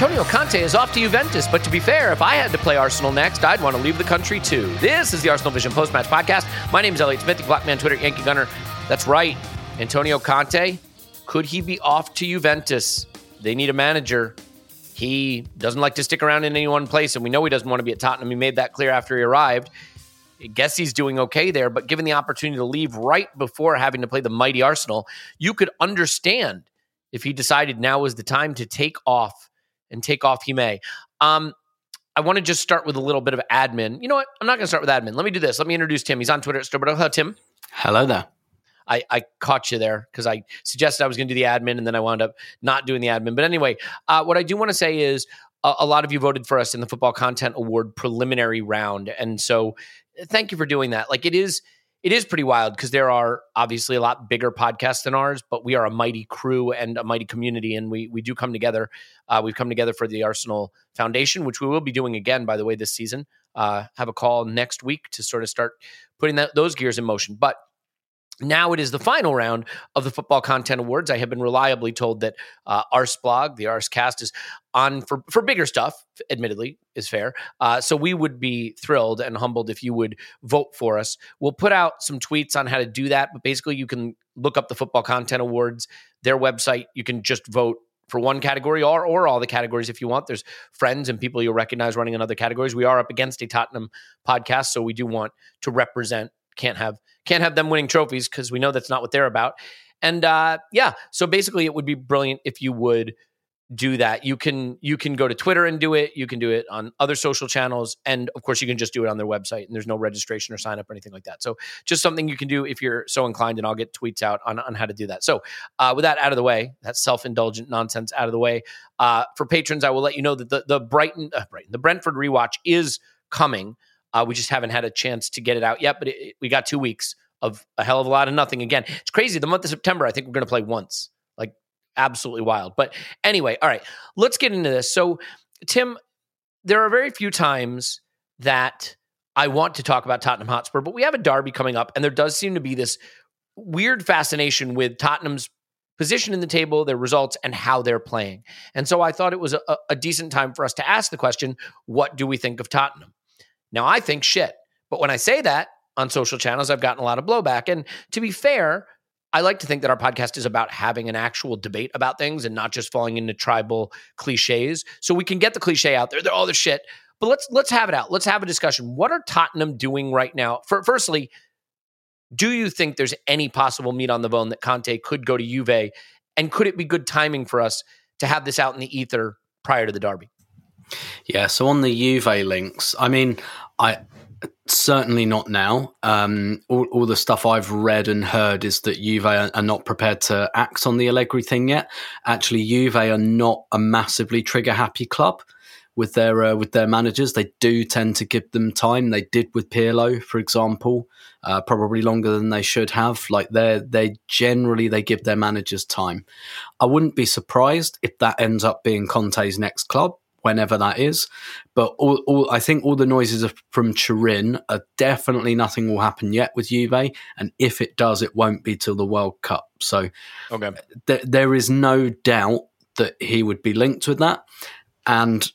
Antonio Conte is off to Juventus, but to be fair, if I had to play Arsenal next, I'd want to leave the country too. This is the Arsenal Vision Post Match Podcast. My name is Elliot Smith, the Black Man Twitter Yankee Gunner. That's right, Antonio Conte. Could he be off to Juventus? They need a manager. He doesn't like to stick around in any one place, and we know he doesn't want to be at Tottenham. He made that clear after he arrived. I guess he's doing okay there, but given the opportunity to leave right before having to play the mighty Arsenal, you could understand if he decided now was the time to take off and take off he may. Um, I want to just start with a little bit of admin. You know what? I'm not going to start with admin. Let me do this. Let me introduce Tim. He's on Twitter at Stubborn. Hello, Tim. Hello there. I, I caught you there because I suggested I was going to do the admin and then I wound up not doing the admin. But anyway, uh, what I do want to say is a lot of you voted for us in the Football Content Award preliminary round. And so thank you for doing that. Like it is. It is pretty wild because there are obviously a lot bigger podcasts than ours, but we are a mighty crew and a mighty community, and we we do come together. Uh, we've come together for the Arsenal Foundation, which we will be doing again, by the way, this season. Uh, have a call next week to sort of start putting that, those gears in motion. But now it is the final round of the Football Content Awards. I have been reliably told that uh, Arsblog, the Arscast, is on for, for bigger stuff, admittedly, is fair. Uh, so we would be thrilled and humbled if you would vote for us. We'll put out some tweets on how to do that, but basically you can look up the Football Content Awards, their website. You can just vote for one category or or all the categories if you want. There's friends and people you'll recognize running in other categories. We are up against a Tottenham podcast, so we do want to represent. Can't have can't have them winning trophies because we know that's not what they're about. And uh, yeah, so basically, it would be brilliant if you would do that. You can you can go to Twitter and do it. You can do it on other social channels, and of course, you can just do it on their website. And there's no registration or sign up or anything like that. So just something you can do if you're so inclined. And I'll get tweets out on on how to do that. So uh, with that out of the way, that self indulgent nonsense out of the way. Uh, for patrons, I will let you know that the the Brighton uh, Brighton the Brentford rewatch is coming. Uh, we just haven't had a chance to get it out yet, but it, we got two weeks of a hell of a lot of nothing. Again, it's crazy. The month of September, I think we're going to play once. Like absolutely wild. But anyway, all right, let's get into this. So, Tim, there are very few times that I want to talk about Tottenham Hotspur, but we have a derby coming up, and there does seem to be this weird fascination with Tottenham's position in the table, their results, and how they're playing. And so I thought it was a, a decent time for us to ask the question what do we think of Tottenham? Now, I think shit. But when I say that on social channels, I've gotten a lot of blowback. And to be fair, I like to think that our podcast is about having an actual debate about things and not just falling into tribal cliches. So we can get the cliche out there. All the shit. But let's let's have it out. Let's have a discussion. What are Tottenham doing right now? For, firstly, do you think there's any possible meat on the bone that Conte could go to Juve? And could it be good timing for us to have this out in the ether prior to the derby? Yeah, so on the Juve links, I mean, I certainly not now. Um, all, all, the stuff I've read and heard is that Juve are, not prepared to act on the Allegri thing yet. Actually, Juve are not a massively trigger happy club, with their uh, with their managers. They do tend to give them time. They did with Pirlo, for example, uh, probably longer than they should have. Like they they generally they give their managers time. I wouldn't be surprised if that ends up being Conte's next club whenever that is. But all, all, I think all the noises are from Turin are definitely nothing will happen yet with Juve, and if it does, it won't be till the World Cup. So Okay. Uh, th- there is no doubt that he would be linked with that, and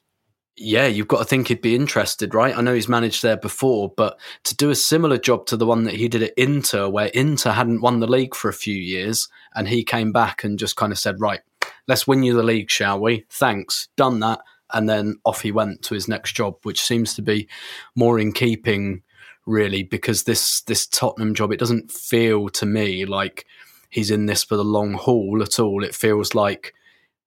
yeah, you've got to think he'd be interested, right? I know he's managed there before, but to do a similar job to the one that he did at Inter, where Inter hadn't won the league for a few years, and he came back and just kind of said, right, let's win you the league, shall we? Thanks, done that. And then off he went to his next job, which seems to be more in keeping, really, because this this Tottenham job, it doesn't feel to me like he's in this for the long haul at all. It feels like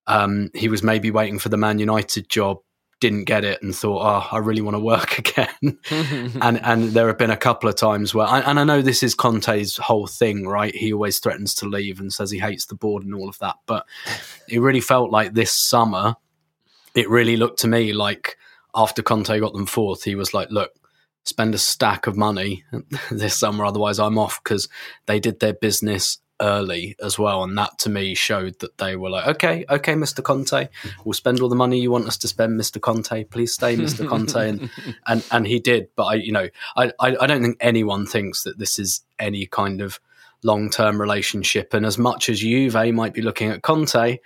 um, he was maybe waiting for the Man United job, didn't get it, and thought, "Oh, I really want to work again." and and there have been a couple of times where, and I know this is Conte's whole thing, right? He always threatens to leave and says he hates the board and all of that, but it really felt like this summer, it really looked to me like after Conte got them fourth, he was like, "Look." Spend a stack of money this summer, otherwise I'm off because they did their business early as well, and that to me showed that they were like, okay, okay, Mr. Conte, we'll spend all the money you want us to spend, Mr. Conte. Please stay, Mr. Conte, and and and he did. But I, you know, I I, I don't think anyone thinks that this is any kind of long term relationship. And as much as Juve might be looking at Conte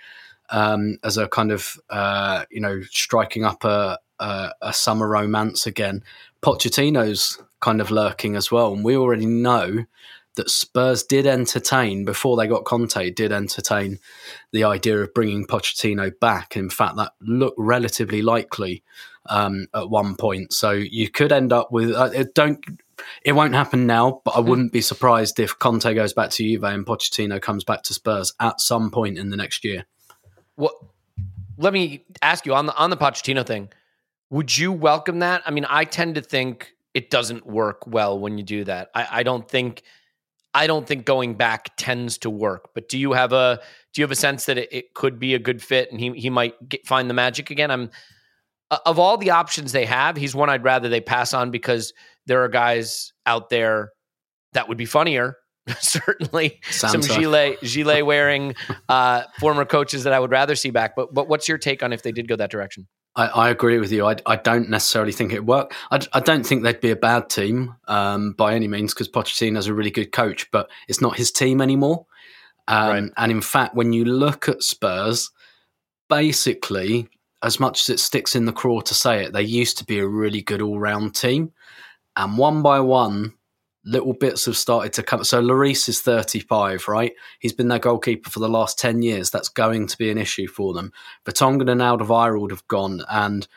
um, as a kind of uh, you know striking up a, a a summer romance again, Pochettino's kind of lurking as well, and we already know that Spurs did entertain before they got Conte. Did entertain the idea of bringing Pochettino back. In fact, that looked relatively likely um, at one point. So you could end up with uh, it don't. It won't happen now, but I wouldn't be surprised if Conte goes back to Juve and Pochettino comes back to Spurs at some point in the next year. What? Let me ask you on the on the Pochettino thing. Would you welcome that? I mean, I tend to think it doesn't work well when you do that. I, I don't think I don't think going back tends to work. But do you have a do you have a sense that it, it could be a good fit and he he might get, find the magic again? I'm of all the options they have, he's one I'd rather they pass on because there are guys out there that would be funnier. Certainly, some Sounds so. gilet gilet wearing uh, former coaches that I would rather see back. But but what's your take on if they did go that direction? I, I agree with you. I, I don't necessarily think it'd work. I, I don't think they'd be a bad team um, by any means because Pochettino's a really good coach, but it's not his team anymore. Um, Right. And in fact, when you look at Spurs, basically, as much as it sticks in the craw to say it, they used to be a really good all round team. And one by one, little bits have started to come. So Lloris is 35, right? He's been their goalkeeper for the last 10 years. That's going to be an issue for them. Vertonghen and Alderweireld have gone, and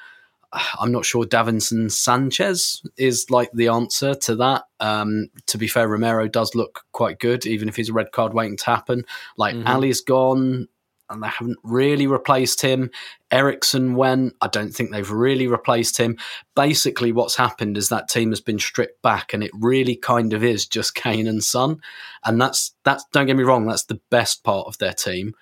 uh, I'm not sure Davinson Sanchez is like the answer to that. Um, to be fair, Romero does look quite good, even if he's a red card waiting to happen. Like Mhm. Alli's gone, and they haven't really replaced him. Eriksen went. I don't think they've really replaced him. Basically, what's happened is that team has been stripped back, and it really kind of is just Kane and Son. And that's that's don't get me wrong, that's the best part of their team.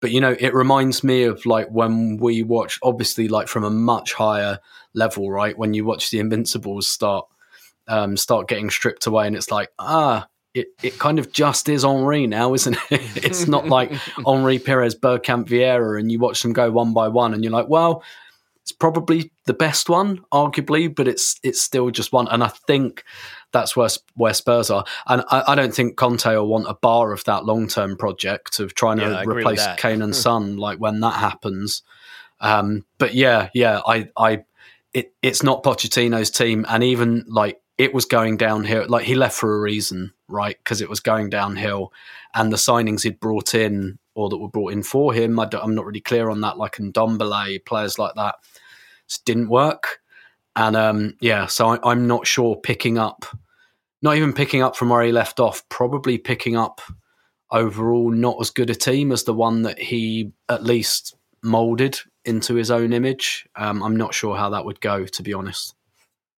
But you know, it reminds me of like when we watch, obviously, like from a much higher level, right? When you watch the Invincibles start um, start getting stripped away, and it's like, ah, it, it kind of just is Henry now, isn't it? it's not like Henry Pires, Bergkamp, Vieira, and you watch them go one by one, and you're like, well, it's probably the best one, arguably, but it's it's still just one. And I think that's where where Spurs are. And I, I don't think Conte will want a bar of that long term project of trying Yeah, to replace. Kane and Son, like when that happens. Um, but yeah, yeah, I, I, it, it's not Pochettino's team, and even like it was going downhill. Like he left for a reason, right? Because it was going downhill, and the signings he'd brought in or that were brought in for him, I am not really clear on that. Like in Ndombele, players like that, just didn't work. And um, yeah, so I, I'm not sure picking up, not even picking up from where he left off, probably picking up overall not as good a team as the one that he at least molded into his own image. Um, I'm not sure how that would go, to be honest.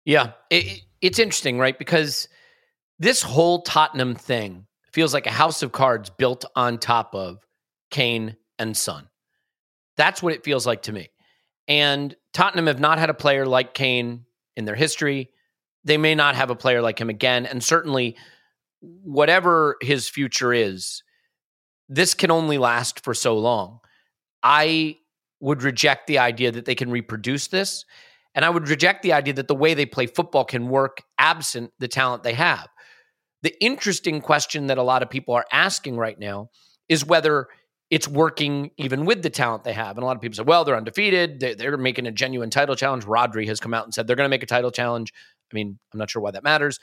Yeah, it- it's interesting, right? Because this whole Tottenham thing feels like a house of cards built on top of Kane and Son. That's what it feels like to me. And Tottenham have not had a player like Kane in their history. They may not have a player like him again. And certainly, whatever his future is, this can only last for so long. I would reject the idea that they can reproduce this. And I would reject the idea that the way they play football can work absent the talent they have. The interesting question that a lot of people are asking right now is whether it's working even with the talent they have. And a lot of people say, well, they're undefeated. They're, they're making a genuine title challenge. Rodri has come out and said they're going to make a title challenge. I mean, I'm not sure why that matters.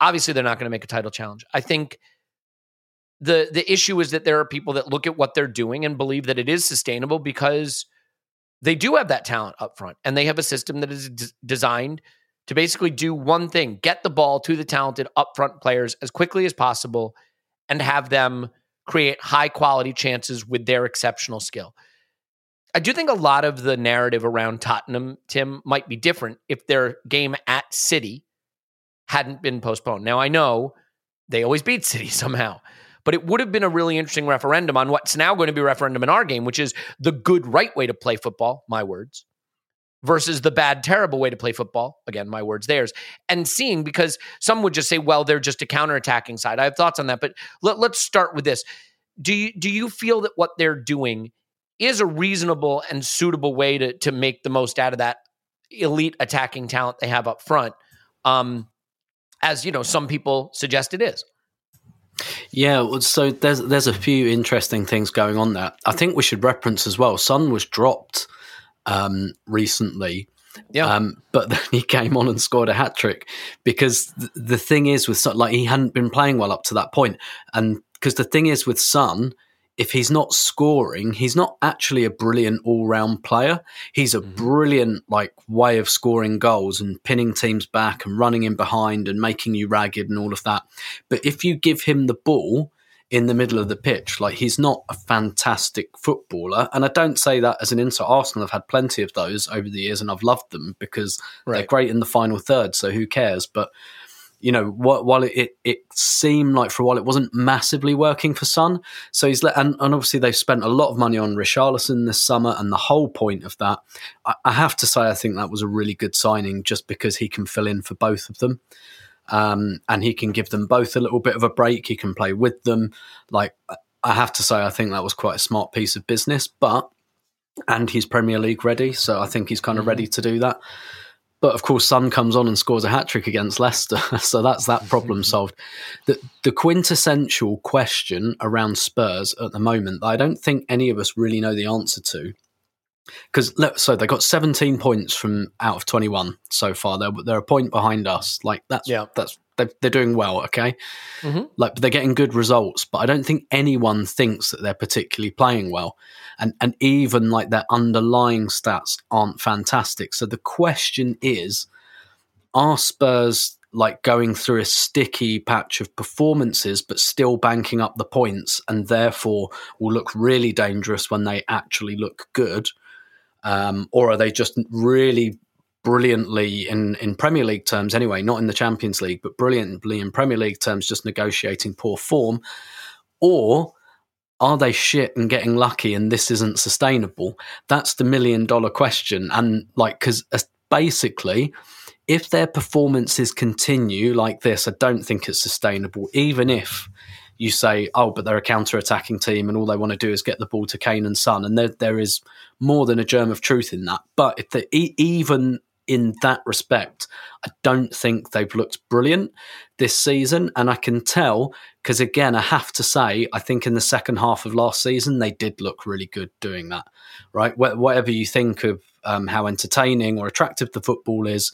Obviously, they're not going to make a title challenge. I think the the issue is that there are people that look at what they're doing and believe that it is sustainable because they do have that talent up front and they have a system that is d- designed to basically do one thing get the ball to the talented upfront players as quickly as possible and have them create high quality chances with their exceptional skill. I do think a lot of the narrative around Tottenham, Tim, might be different if their game at City hadn't been postponed. Now, I know they always beat City somehow, but it would have been a really interesting referendum on what's now going to be a referendum in our game, which is the good, right way to play football, my words, versus the bad, terrible way to play football. Again, my words, theirs. And seeing because some would just say, well, they're just a counterattacking side. I have thoughts on that, but let, let's start with this. Do you do you feel that what they're doing is a reasonable and suitable way to to make the most out of that elite attacking talent they have up front? Um, as you know, some people suggest it is. Yeah, so there's there's a few interesting things going on there. I think we should reference as well. Son was dropped um, recently. Yeah. Um, but then he came on and scored a hat trick because th- the thing is with Son, like he hadn't been playing well up to that point, and because the thing is with Son, if he's not scoring, he's not actually a brilliant all round player. He's a mm-hmm. brilliant like way of scoring goals and pinning teams back and running in behind and making you ragged and all of that. But if you give him the ball, in the middle of the pitch. Like he's not a fantastic footballer, and I don't say that as an insult. Arsenal have had plenty of those over the years, and I've loved them because right. they're great in the final third. So who cares? But you know, while it, it, seemed like for a while it wasn't massively working for Son, so he's let, and, and obviously they've spent a lot of money on Richarlison this summer, and the whole point of that, I, I have to say, I think that was a really good signing just because he can fill in for both of them. Um, and he can give them both a little bit of a break. He can play with them. Like I have to say, I think that was quite a smart piece of business. But and he's Premier League ready, so I think he's kind of mm-hmm. ready to do that. But of course, Son comes on and scores a hat trick against Leicester, so that's that problem solved. The, the quintessential question around Spurs at the moment that I don't think any of us really know the answer to because so they got 17 points from out of 21 so far. They're they're a point behind us. Like that's yeah. that's they're, they're doing well. Okay, mm-hmm. like they're getting good results, but I don't think anyone thinks that they're particularly playing well, and and even like their underlying stats aren't fantastic. So the question is, are Spurs like going through a sticky patch of performances, but still banking up the points, and therefore will look really dangerous when they actually look good? Um, or are they just really brilliantly in, in Premier League terms anyway, not in the Champions League, but brilliantly in Premier League terms, just negotiating poor form? Or are they shit and getting lucky and this isn't sustainable? That's the million dollar question. And like, because uh, basically, if their performances continue like this, I don't think it's sustainable, even if you say, oh, but they're a counter attacking team and all they want to do is get the ball to Kane and Son. And there, there is more than a germ of truth in that. But if even in that respect, I don't think they've looked brilliant this season. And I can tell because, again, I have to say, I think in the second half of last season, they did look really good doing that, right? Whatever you think of um, how entertaining or attractive the football is,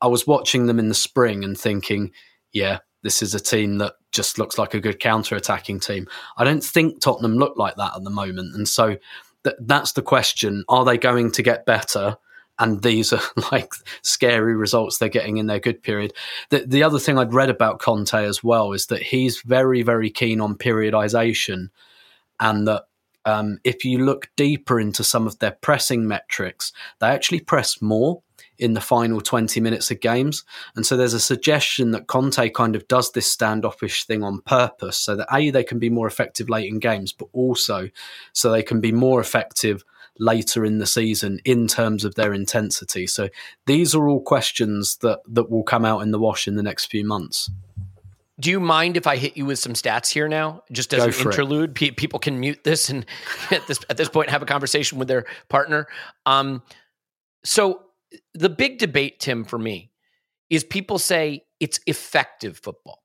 I was watching them in the spring and thinking, yeah, this is a team that just looks like a good counter attacking team. I don't think Tottenham look like that at the moment. And so th- that's the question. Are they going to get better? And these are like scary results they're getting in their good period. The, the other thing I'd read about Conte as well is that he's very, very keen on periodization and that um, if you look deeper into some of their pressing metrics, they actually press more in the final 20 minutes of games. And so there's a suggestion that Conte kind of does this standoffish thing on purpose so that A, they can be more effective late in games, but also so they can be more effective later in the season in terms of their intensity. So these are all questions that that will come out in the wash in the next few months. Do you mind if I hit you with some stats here now, just as an interlude? Pe- people can mute this and at this at this point have a conversation with their partner. Um, so the big debate, Tim, for me, is people say it's effective football,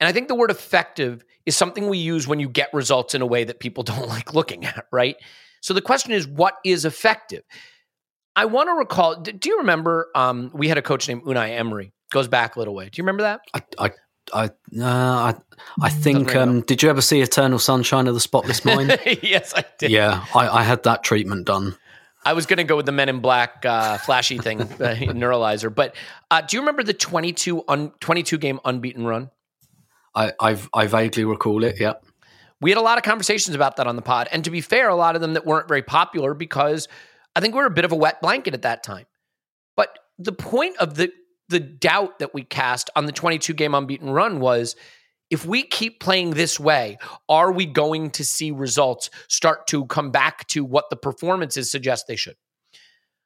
and I think the word effective is something we use when you get results in a way that people don't like looking at, right? So the question is, what is effective? I want to recall. Do you remember um, we had a coach named Unai Emery? Goes back a little way. Do you remember that? I I I, uh, I, I think. Um, did you ever see Eternal Sunshine of the Spotless Mind? yes, I did. yeah, I, I had that treatment done. I was going to go with the Men in Black uh, flashy thing, uh, neuralizer. But uh, do you remember the 22, un- 22 game unbeaten run? I I've, I vaguely recall it. Yeah. We had a lot of conversations about that on the pod. And to be fair, a lot of them that weren't very popular because I think we were a bit of a wet blanket at that time. But the point of the the doubt that we cast on the 22 game unbeaten run was if we keep playing this way, are we going to see results start to come back to what the performances suggest they should?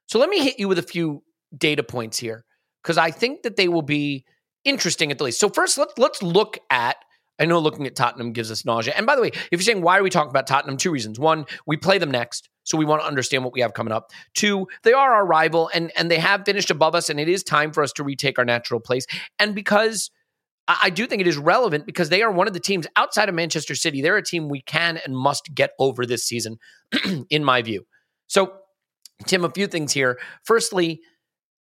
So let me hit you with a few data points here because I think that they will be interesting at the least. So first, let's let's look at. I know looking at Tottenham gives us nausea. And by the way, if you're saying why are we talking about Tottenham, two reasons. One, we play them next, so we want to understand what we have coming up. Two, they are our rival, and and they have finished above us, and it is time for us to retake our natural place. And because I do think it is relevant because they are one of the teams outside of Manchester City. They're a team we can and must get over this season, in my view. So, Tim, a few things here. Firstly,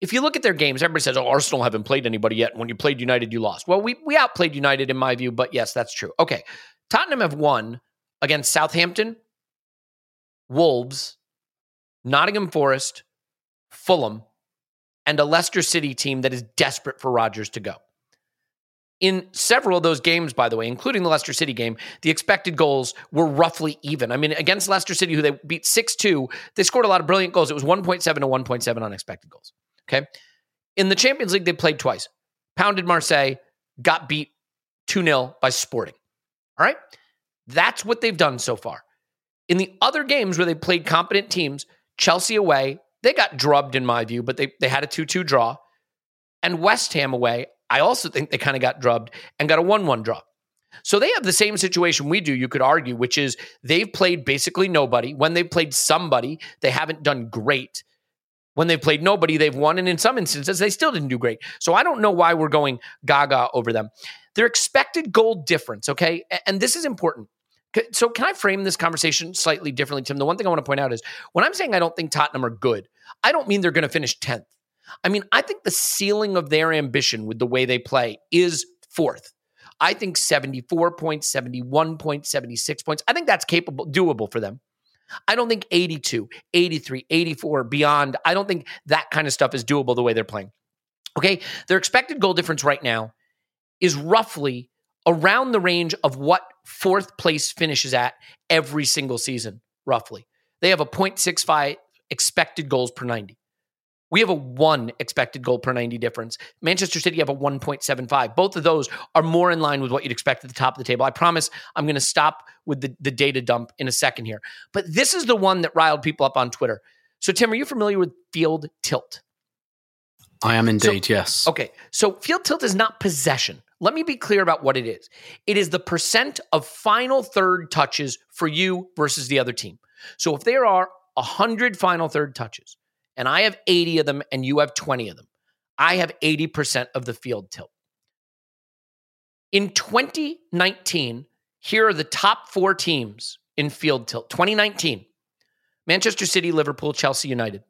if you look at their games, everybody says, "Oh, Arsenal haven't played anybody yet." And when you played United, you lost. Well, we we outplayed United in my view, but yes, that's true. Okay, Tottenham have won against Southampton, Wolves, Nottingham Forest, Fulham, and a Leicester City team that is desperate for Rodgers to go. In several of those games, by the way, including the Leicester City game, the expected goals were roughly even. I mean, against Leicester City, who they beat 6 2, they scored a lot of brilliant goals. It was 1.7 to 1.7 on expected goals. Okay. In the Champions League, they played twice, pounded Marseille, got beat 2 0 by Sporting. All right. That's what they've done so far. In the other games where they played competent teams, Chelsea away, they got drubbed in my view, but they, they had a 2 2 draw. And West Ham away, I also think they kind of got drubbed and got a 1 1 draw. So they have the same situation we do, you could argue, which is they've played basically nobody. When they've played somebody, they haven't done great. When they've played nobody, they've won. And in some instances, they still didn't do great. So I don't know why we're going gaga over them. Their expected goal difference, okay? And this is important. So can I frame this conversation slightly differently, Tim? The one thing I want to point out is when I'm saying I don't think Tottenham are good, I don't mean they're going to finish 10th. I mean, I think the ceiling of their ambition with the way they play is fourth. I think 74 points, 71 points, 76 points. I think that's capable, doable for them. I don't think 82, 83, 84, beyond. I don't think that kind of stuff is doable the way they're playing. Okay. Their expected goal difference right now is roughly around the range of what fourth place finishes at every single season, roughly. They have a 0.65 expected goals per 90. We have a one expected goal per 90 difference. Manchester City have a 1.75. Both of those are more in line with what you'd expect at the top of the table. I promise I'm going to stop with the, the data dump in a second here. But this is the one that riled people up on Twitter. So, Tim, are you familiar with field tilt? I am indeed. yes. Okay, so field tilt is not possession. Let me be clear about what it is. It is the percent of final third touches for you versus the other team. So if there are 100 final third touches and I have 80 of them and you have 20 of them, I have 80% of the field tilt. In 2019, here are the top four teams in field tilt. 2019, Manchester City, Liverpool, Chelsea, United.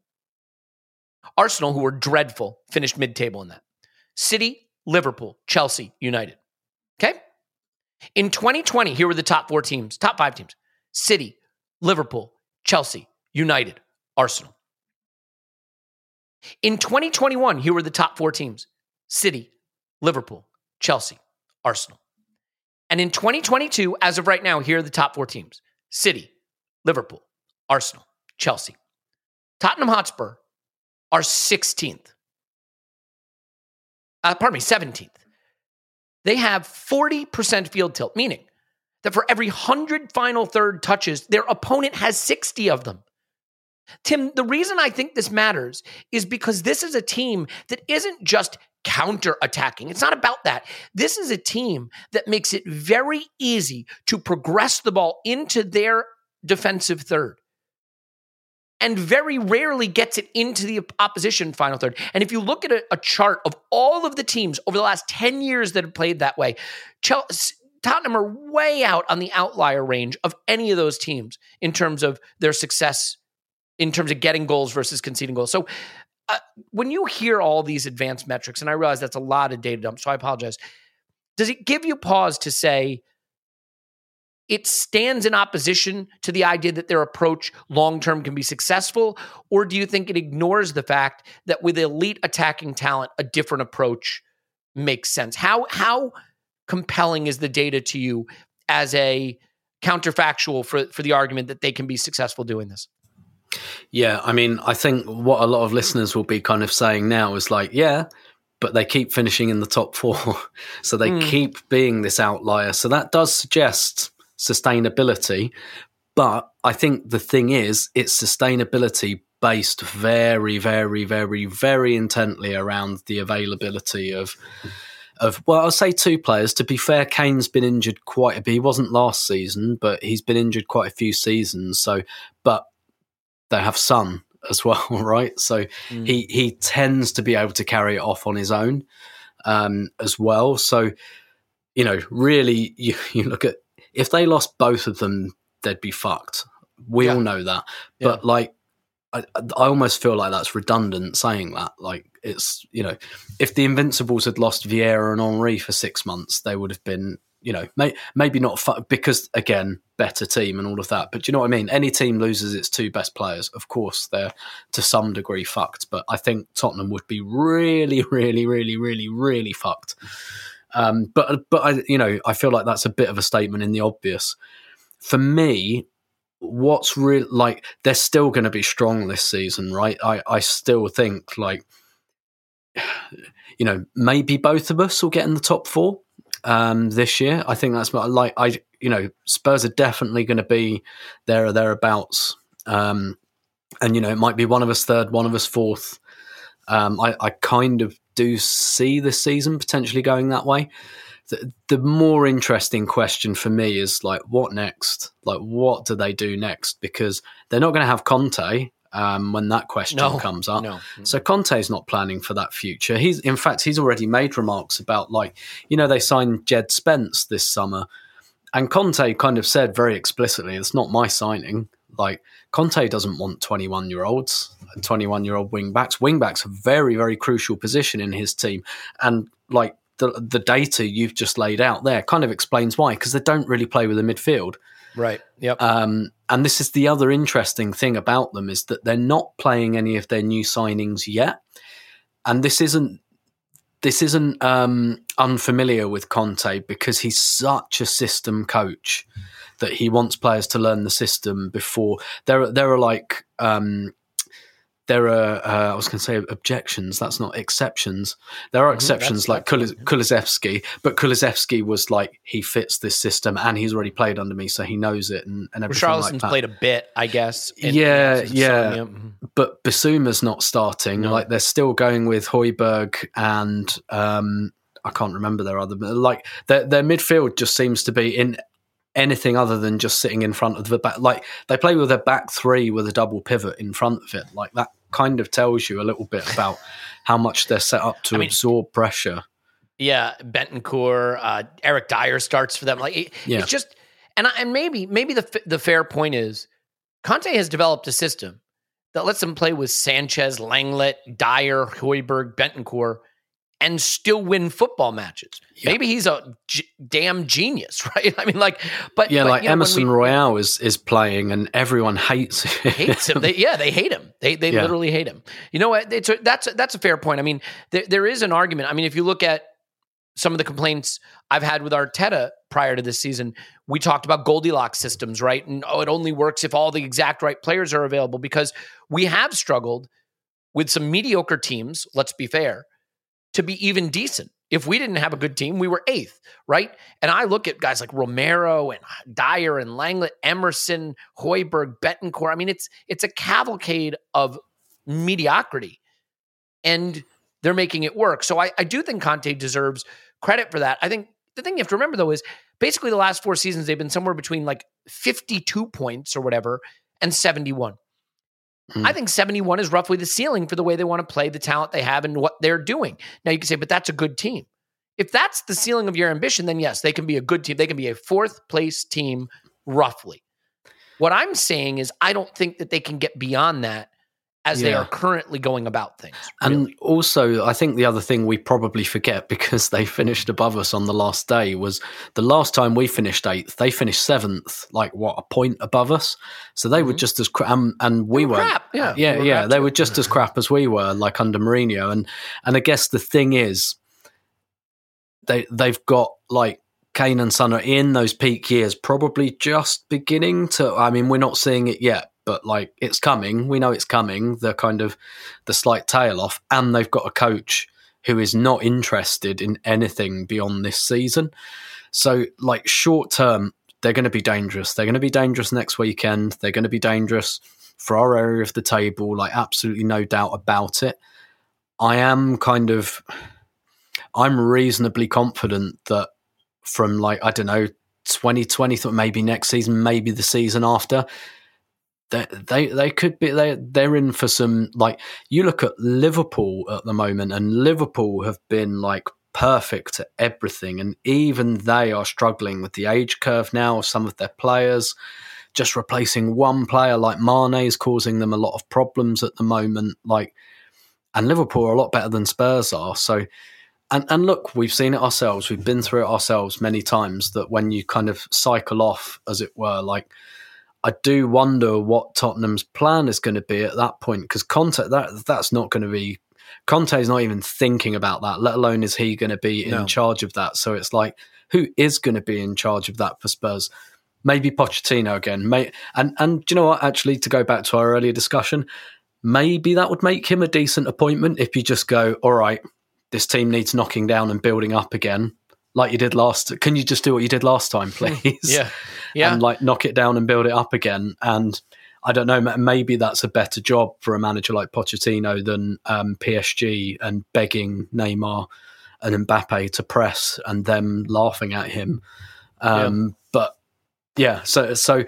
Arsenal, who were dreadful, finished mid table in that. City, Liverpool, Chelsea, United. Okay? In 2020, here were the top four teams, top five teams City, Liverpool, Chelsea, United, Arsenal. In 2021, here were the top four teams City, Liverpool, Chelsea, Arsenal. And in 2022, as of right now, here are the top four teams City, Liverpool, Arsenal, Chelsea. Tottenham Hotspur are 16th. Uh, pardon me, 17th. They have 40% field tilt, meaning that for every 100 final third touches, their opponent has 60 of them. Tim, the reason I think this matters is because this is a team that isn't just counter attacking. It's not about that. This is a team that makes it very easy to progress the ball into their defensive third and very rarely gets it into the opposition final third. And if you look at a, a chart of all of the teams over the last 10 years that have played that way, Chelsea, Tottenham are way out on the outlier range of any of those teams in terms of their success in terms of getting goals versus conceding goals. So uh, when you hear all these advanced metrics, and I realize that's a lot of data dump, so I apologize. Does it give you pause to say it stands in opposition to the idea that their approach long term can be successful? Or do you think it ignores the fact that with elite attacking talent, a different approach makes sense? How, how compelling is the data to you as a counterfactual for, for the argument that they can be successful doing this? Yeah, I mean, I think what a lot of listeners will be kind of saying now is like, yeah, but they keep finishing in the top four. so they mm. keep being this outlier. So that does suggest sustainability. But I think the thing is, it's sustainability based very, very, very, very intently around the availability of of well, I'll say two players. To be fair, Kane's been injured quite a bit. He wasn't last season, but he's been injured quite a few seasons. So, but they have Son as well, right? So mm. he he tends to be able to carry it off on his own um, as well. So you know, really, you, you look at if they lost both of them, they'd be fucked. We yeah. all know that, but like. I, I almost feel like that's redundant saying that. Like it's you know, if the Invincibles had lost Vieira and Henry for six months, they would have been you know, may, maybe not because again, better team and all of that. But you know what I mean? Any team loses its two best players, of course, they're to some degree fucked. But I think Tottenham would be really, really, really, really, really fucked. Um, but but I, you know, I feel like that's a bit of a statement in the obvious. For me, what's real like they're still going to be strong this season, right? I I still think like you know maybe both of us will get in the top four um, this year. I think that's what like I you know Spurs are definitely going to be there or thereabouts, um, and you know it might be one of us third, one of us fourth. Um, I, I kind of do see this season potentially going that way. The, the more interesting question for me is like, what next? Like, what do they do next? Because they're not going to have Conte um, when that question no, comes up. No. So Conte's not planning for that future. He's in fact he's already made remarks about like you know they signed Jed Spence this summer, and Conte kind of said very explicitly, "It's not my signing." Like Conte doesn't want twenty one year olds, twenty one year old wing backs. Wing backs a very very crucial position in his team, and like the the data you've just laid out there kind of explains why because they don't really play with the midfield. Right. Yep. Um, and this is the other interesting thing about them is that they're not playing any of their new signings yet, and this isn't this isn't um, unfamiliar with Conte because he's such a system coach that he wants players to learn the system before there. There are like um, there are uh, I was going to say objections. That's not exceptions. There are mm-hmm, exceptions like Kulis- Kulusevski, but Kulusevski was like he fits this system and he's already played under me, so he knows it and, and everything like that. played a bit, I guess. In, yeah, yeah. Mm-hmm. But Bissouma's not starting. No. Like they're still going with Højbjerg and um, I can't remember their other. Like their their midfield just seems to be in anything other than just sitting in front of the back. Like they play with a back three with a double pivot in front of it. Like that kind of tells you a little bit about how much they're set up to I mean, absorb pressure. Yeah, Bentancur, uh, Eric Dier starts for them. Like it, yeah. it's just, and and maybe maybe the the fair point is, Conte has developed a system that lets them play with Sanchez, Lenglet, Dier, Højbjerg, Bentancur, and still win football matches. Yeah. Maybe he's a g- damn genius, right? I mean, like, but yeah, but, like Emerson we, Royal is is playing, and everyone hates him. hates him. They, yeah, they hate him. They they yeah. literally hate him. You know what? It's a, that's a, that's a fair point. I mean, there, there is an argument. I mean, if you look at some of the complaints I've had with Arteta prior to this season, we talked about Goldilocks systems, right? And oh, it only works if all the exact right players are available because we have struggled with some mediocre teams. Let's be fair to be even decent If we didn't have a good team, we were eighth, right? And I look at guys like Romero and Dier and Lenglet, Emerson, Højbjerg, Bentancur. I mean, it's it's a cavalcade of mediocrity, and they're making it work. So I, I do think Conte deserves credit for that. I think the thing you have to remember though is basically the last four seasons they've been somewhere between like 52 points or whatever and 71. Mm. I think 71 is roughly the ceiling for the way they want to play, the talent they have, and what they're doing. Now you can say, but that's a good team. If that's the ceiling of your ambition, then yes, they can be a good team. They can be a fourth place team, roughly. What I'm saying is, I don't think that they can get beyond that as they are currently going about things. And also, I think the other thing we probably forget because they finished above us on the last day was the last time we finished eighth, they finished seventh, like what a point above us. So they were Mhm. just as cra- um, and we were were crap, yeah. yeah, They were yeah. They too. were just as crap as we were, like under Mourinho. And and I guess the thing is, they they've got like Kane and Son are in those peak years, probably just beginning to. I mean, we're not seeing it yet, but like it's coming. We know it's coming. The kind of the slight tail off, and they've got a coach who is not interested in anything beyond this season. So, like short term, they're going to be dangerous. They're going to be dangerous next weekend. They're going to be dangerous for our area of the table. Like absolutely no doubt about it. I am kind of, I'm reasonably confident that from like I don't know, 2020, thought maybe next season, maybe the season after. They, they they could be they they're in for some like you look at Liverpool at the moment and Liverpool have been like perfect at everything and even they are struggling with the age curve now some of their players. Just replacing one player like Mane is causing them a lot of problems at the moment like and Liverpool are a lot better than Spurs are. So and and look we've seen it ourselves. We've been through it ourselves many times that when you kind of cycle off as it were like I do wonder what Tottenham's plan is going to be at that point because Conte that that's not going to be Conte's not even thinking about that, let alone is he going to be in No. charge of that. So it's like, who is going to be in charge of that for Spurs? Maybe Pochettino again. May, and and do you know what? Actually, to go back to our earlier discussion, maybe that would make him a decent appointment if you just go, all right, this team needs knocking down and building up again, like you did last. Can you just do what you did last time, please? yeah, yeah. and like knock it down and build it up again. And I don't know, maybe that's a better job for a manager like Pochettino than um, PSG and begging Neymar and Mbappe to press and them laughing at him. Um, But yeah, so so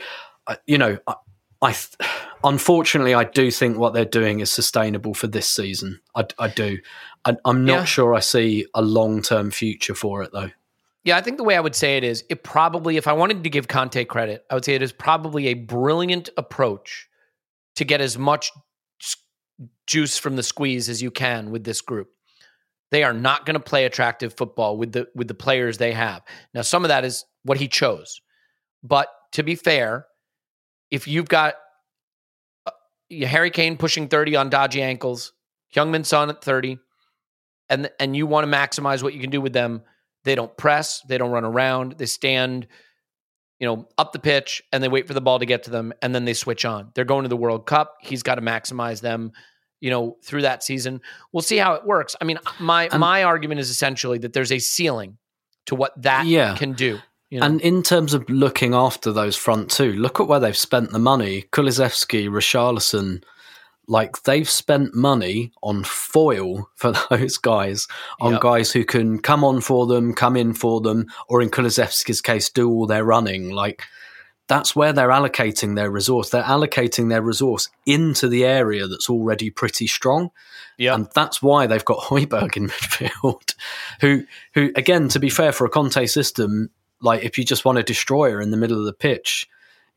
uh, you know, I, I th- unfortunately I do think what they're doing is sustainable for this season. I, I do. I, I'm not Yeah. sure I see a long term future for it though. Yeah, I think the way I would say it is it probably, if I wanted to give Conte credit, I would say it is probably a brilliant approach to get as much juice from the squeeze as you can with this group. They are not going to play attractive football with the with the players they have. Now, some of that is what he chose, but to be fair, if you've got uh, Harry Kane pushing thirty on dodgy ankles, Heung-min Son at thirty, and and you want to maximize what you can do with them, they don't press, they don't run around, they stand, you know, up the pitch and they wait for the ball to get to them and then they switch on. They're going to the World Cup. He's got to maximize them, you know, through that season. We'll see how it works. I mean, my And- my argument is essentially that there's a ceiling to what that Yeah. can do. You know? And in terms of looking after those front two, look at where they've spent the money. Kulusevski, Richarlison, like they've spent money on foil for those guys, on Yep. guys who can come on for them, come in for them, or in Kulusevski's case, do all their running. Like that's where they're allocating their resource. They're allocating their resource into the area that's already pretty strong. yeah. And that's why they've got Højbjerg in midfield, who, who again, to be fair, for a Conte system, like if you just want a destroyer in the middle of the pitch,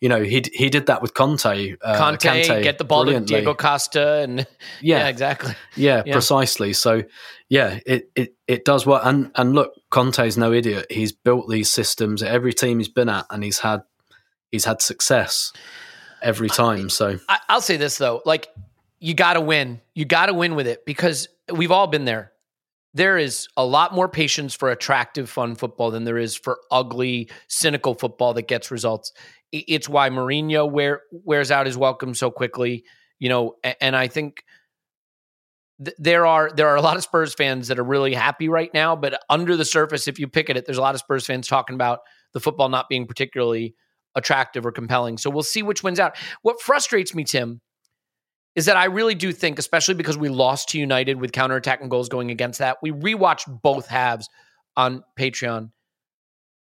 you know, he he did that with Conte. Uh, Conte, Kante get the ball to. Diego Costa and yeah, Yeah, exactly. yeah, Yeah. precisely. So, yeah, it, it it does work. And and look, Conte's no idiot. He's built these systems at every team he's been at, and he's had he's had success every time. So I, I'll say this though, like you got to win. You got to win with it because we've all been there. There is a lot more patience for attractive, fun football than there is for ugly, cynical football that gets results. It's why Mourinho wear, wears out his welcome so quickly, you know. And I think th- there are there are a lot of Spurs fans that are really happy right now, but under the surface, if you pick at it, there's a lot of Spurs fans talking about the football not being particularly attractive or compelling. So we'll see which wins out. What frustrates me, Tim, is that I really do think, especially because we lost to United with counterattacking goals going against that, we rewatched both halves on Patreon.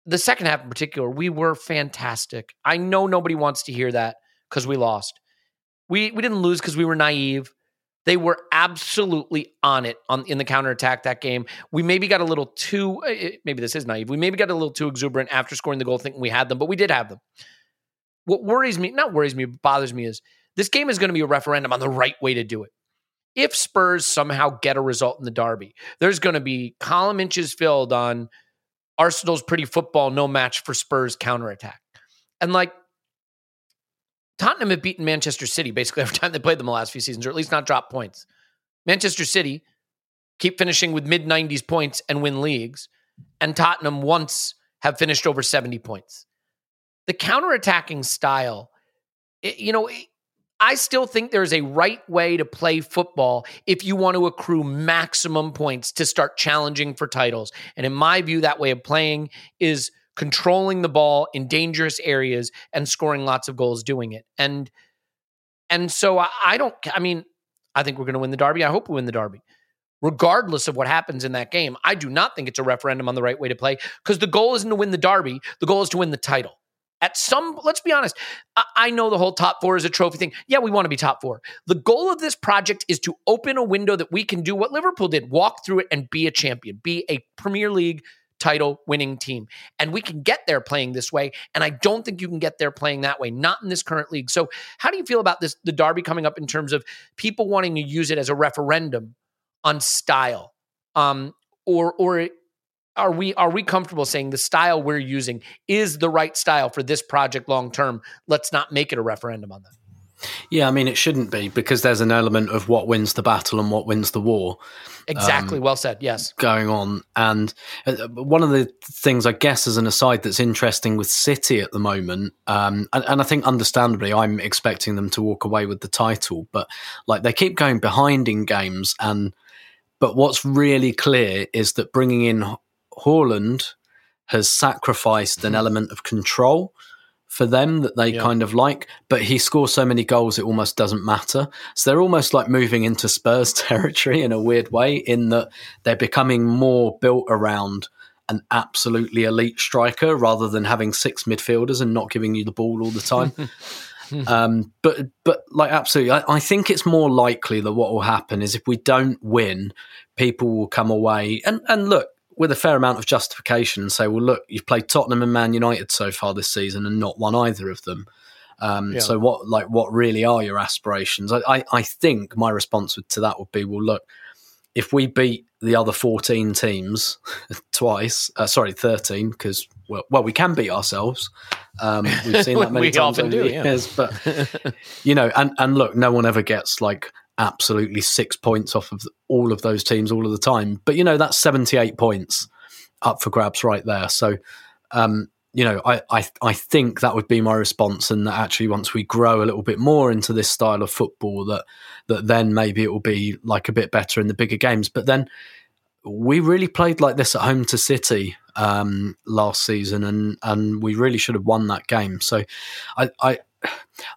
The second half in particular, we were fantastic. I know nobody wants to hear that because we lost. We we didn't lose because we were naive. They were absolutely on it on in the counterattack that game. We maybe got a little too eh, eh, maybe this is naive. We maybe got a little too exuberant after scoring the goal thinking we had them, but we did have them. What worries me, not worries me, but bothers me is this game is going to be a referendum on the right way to do it. If Spurs somehow get a result in the derby, there's going to be column inches filled on Arsenal's pretty football, no match for Spurs counterattack. And like Tottenham have beaten Manchester City basically every time they played them the last few seasons, or at least not dropped points. Manchester City keep finishing with mid 90s points and win leagues, and Tottenham once have finished over 70 points. The counterattacking style, it, you know, I still think there's a right way to play football if you want to accrue maximum points to start challenging for titles. And in my view, that way of playing is controlling the ball in dangerous areas and scoring lots of goals doing it. And and so I, I don't I mean, I think we're going to win the derby. I hope we win the derby. Regardless of what happens in that game, I do not think it's a referendum on the right way to play because the goal isn't to win the derby, the goal is to win the title. At some, let's be honest, I, I know the whole top four is a trophy thing. Yeah, we want to be top four. The goal of this project is to open a window that we can do what Liverpool did walk through it and be a champion, be a Premier League title winning team. And we can get there playing this way. And I don't think you can get there playing that way, not in this current league. So, how do you feel about this, the Derby coming up in terms of people wanting to use it as a referendum on style? Um, or, or, are we are we comfortable saying the style we're using is the right style for this project long term? Let's not make it a referendum on that. Yeah, I mean, it shouldn't be because there's an element of what wins the battle and what wins the war. Exactly. Um, well said. Yes. Going on. And uh, one of the things, I guess, as an aside that's interesting with City at the moment, um, and, and, I think understandably, I'm expecting them to walk away with the title, but like they keep going behind in games. And, but what's really clear is that bringing in Haaland has sacrificed an hmm. element of control for them that they yeah. kind of like, but he scores so many goals it almost doesn't matter. So they're almost like moving into Spurs territory in a weird way, in that they're becoming more built around an absolutely elite striker rather than having six midfielders and not giving you the ball all the time. um, but but like absolutely, I, I think it's more likely that what will happen is if we don't win, people will come away and and look with a fair amount of justification and say, well, look, you've played Tottenham and Man United so far this season and not won either of them. Um, yeah. So what, like, what really are your aspirations? I, I, I, think my response to that would be, well, look, if we beat the other 14 teams twice, uh, sorry, 13, because, well, well, we can beat ourselves. Um, we've seen that many we times often do, years, yeah. but, you know, and, and look, no one ever gets like absolutely six points off of all of those teams all of the time. But you know that's seventy eight points up for grabs right there. So um, you know I, I I think that would be my response, and that actually once we grow a little bit more into this style of football, that that then maybe it will be like a bit better in the bigger games. But then we really played like this at home to City um, last season, and and we really should have won that game. So I, I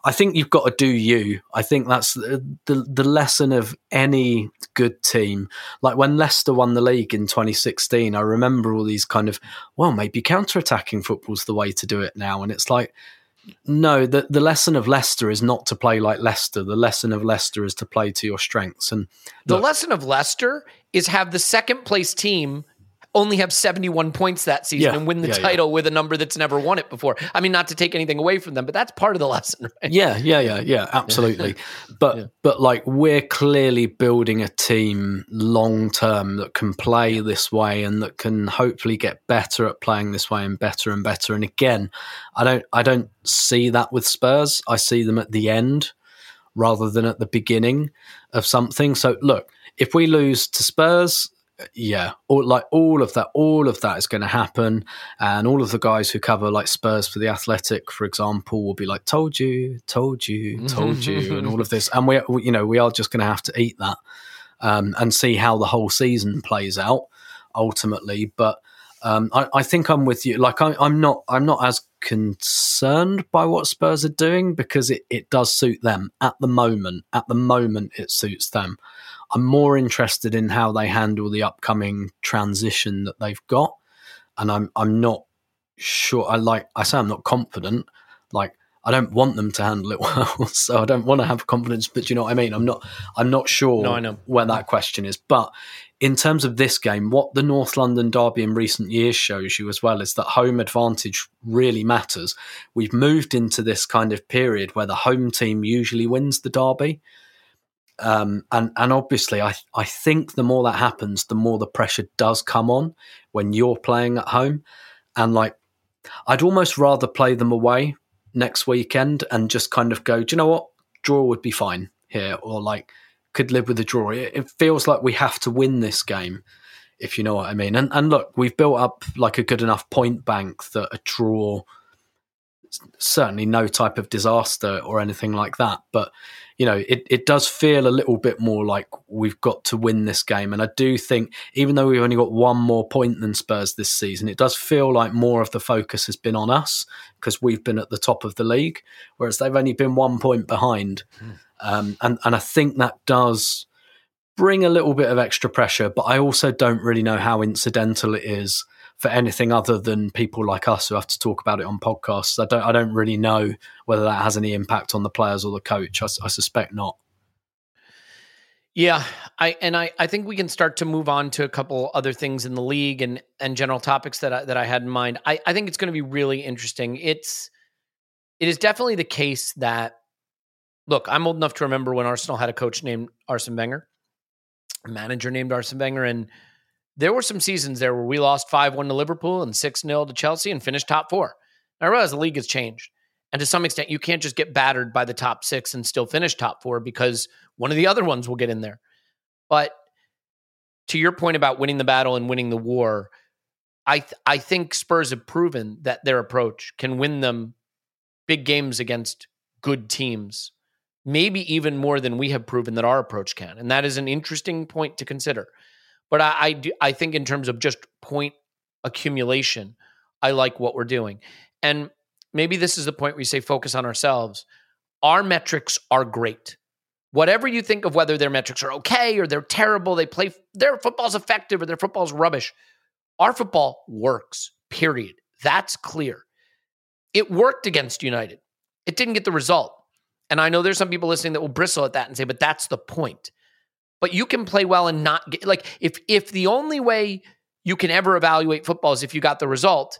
I think you've got to do you. I think that's the, the, the lesson of any good team. Like when Leicester won the league in 2016, I remember all these kind of well, maybe counter-attacking football's the way to do it now, and it's like. No, the the lesson of Leicester is not to play like Leicester. The lesson of Leicester is to play to your strengths. And the lesson of Leicester is have the second place team only have 71 points that season yeah. and win the yeah, title yeah. with a number that's never won it before. I mean, not to take anything away from them, but that's part of the lesson, right? Yeah, yeah, yeah, yeah, absolutely. but but like we're clearly building a team long term that can play this way and that can hopefully get better at playing this way and better and better. And again, I don't I don't see that with Spurs. I see them at the end rather than at the beginning of something. So look, if we lose to Spurs, yeah, all, like all of that, all of that is going to happen, and all of the guys who cover like Spurs for the Athletic, for example, will be like, "Told you, told you, told you," and all of this, and we, you know, we are just going to have to eat that. um, and see how the whole season plays out ultimately. But um, I, I, think I'm with you. Like I, am not, I'm not as concerned by what Spurs are doing because it, it does suit them at the moment. At the moment, it suits them. I'm more interested in how they handle the upcoming transition that they've got, and I'm I'm not sure. I like I say I'm not confident. Like I don't want them to handle it well, so I don't want to have confidence. But you know what I mean? I'm not. I'm not sure no, I know. where that question is. But in terms of this game, what the North London derby in recent years shows you as well is that home advantage really matters. We've moved into this kind of period where the home team usually wins the derby. Um, and and obviously, I I think the more that happens, the more the pressure does come on when you're playing at home. And like, I'd almost rather play them away next weekend and just kind of go, do you know what? Draw would be fine here, or like could live with a draw. It, it feels like we have to win this game, if you know what I mean. And and look, we've built up like a good enough point bank that a draw certainly no type of disaster or anything like that. But you know, it, it does feel a little bit more like we've got to win this game. And I do think, even though we've only got one more point than Spurs this season, it does feel like more of the focus has been on us because we've been at the top of the league, whereas they've only been one point behind. Mm. Um, and, and I think that does bring a little bit of extra pressure, but I also don't really know how incidental it is for anything other than people like us who have to talk about it on podcasts. I don't I don't really know whether that has any impact on the players or the coach. I, I suspect not. Yeah, I and I, I think we can start to move on to a couple other things in the league and and general topics that I, that I had in mind. I, I think it's going to be really interesting. It's it is definitely the case that look, I'm old enough to remember when Arsenal had a coach named Arsene Wenger, a manager named Arsene Wenger, and there were some seasons there where we lost 5 1 to Liverpool and 6 0 to Chelsea and finished top four. I realize the league has changed. And to some extent, you can't just get battered by the top six and still finish top four because one of the other ones will get in there. But to your point about winning the battle and winning the war, I th- I think Spurs have proven that their approach can win them big games against good teams, maybe even more than we have proven that our approach can. And that is an interesting point to consider. But I, I, do, I think in terms of just point accumulation, I like what we're doing. And maybe this is the point you say focus on ourselves. Our metrics are great. Whatever you think of whether their metrics are okay or they're terrible, they play their football's effective or their football's rubbish. Our football works, period. That's clear. It worked against United. It didn't get the result. And I know there's some people listening that will bristle at that and say, but that's the point but you can play well and not get like if if the only way you can ever evaluate football is if you got the result,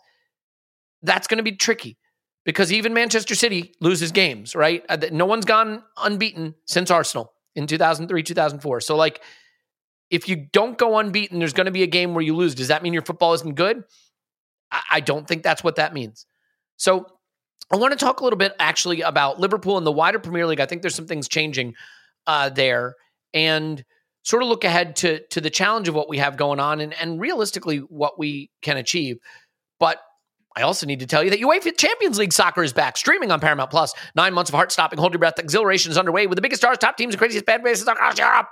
that's going to be tricky because even Manchester City loses games, right? Uh, no one's gone unbeaten since Arsenal in 2003, 2004. So like if you don't go unbeaten, there's going to be a game where you lose. Does that mean your football isn't good? I don't think that's what that means. So I want to talk a little bit actually about Liverpool and the wider Premier League. I think there's some things changing uh, there. And sort of look ahead to to the challenge of what we have going on and, and realistically what we can achieve. But I also need to tell you that UEFA Champions League soccer is back, streaming on Paramount Plus. Nine months of heart-stopping, hold your breath exhilaration is underway with the biggest stars, top teams, and craziest fan bases across Europe.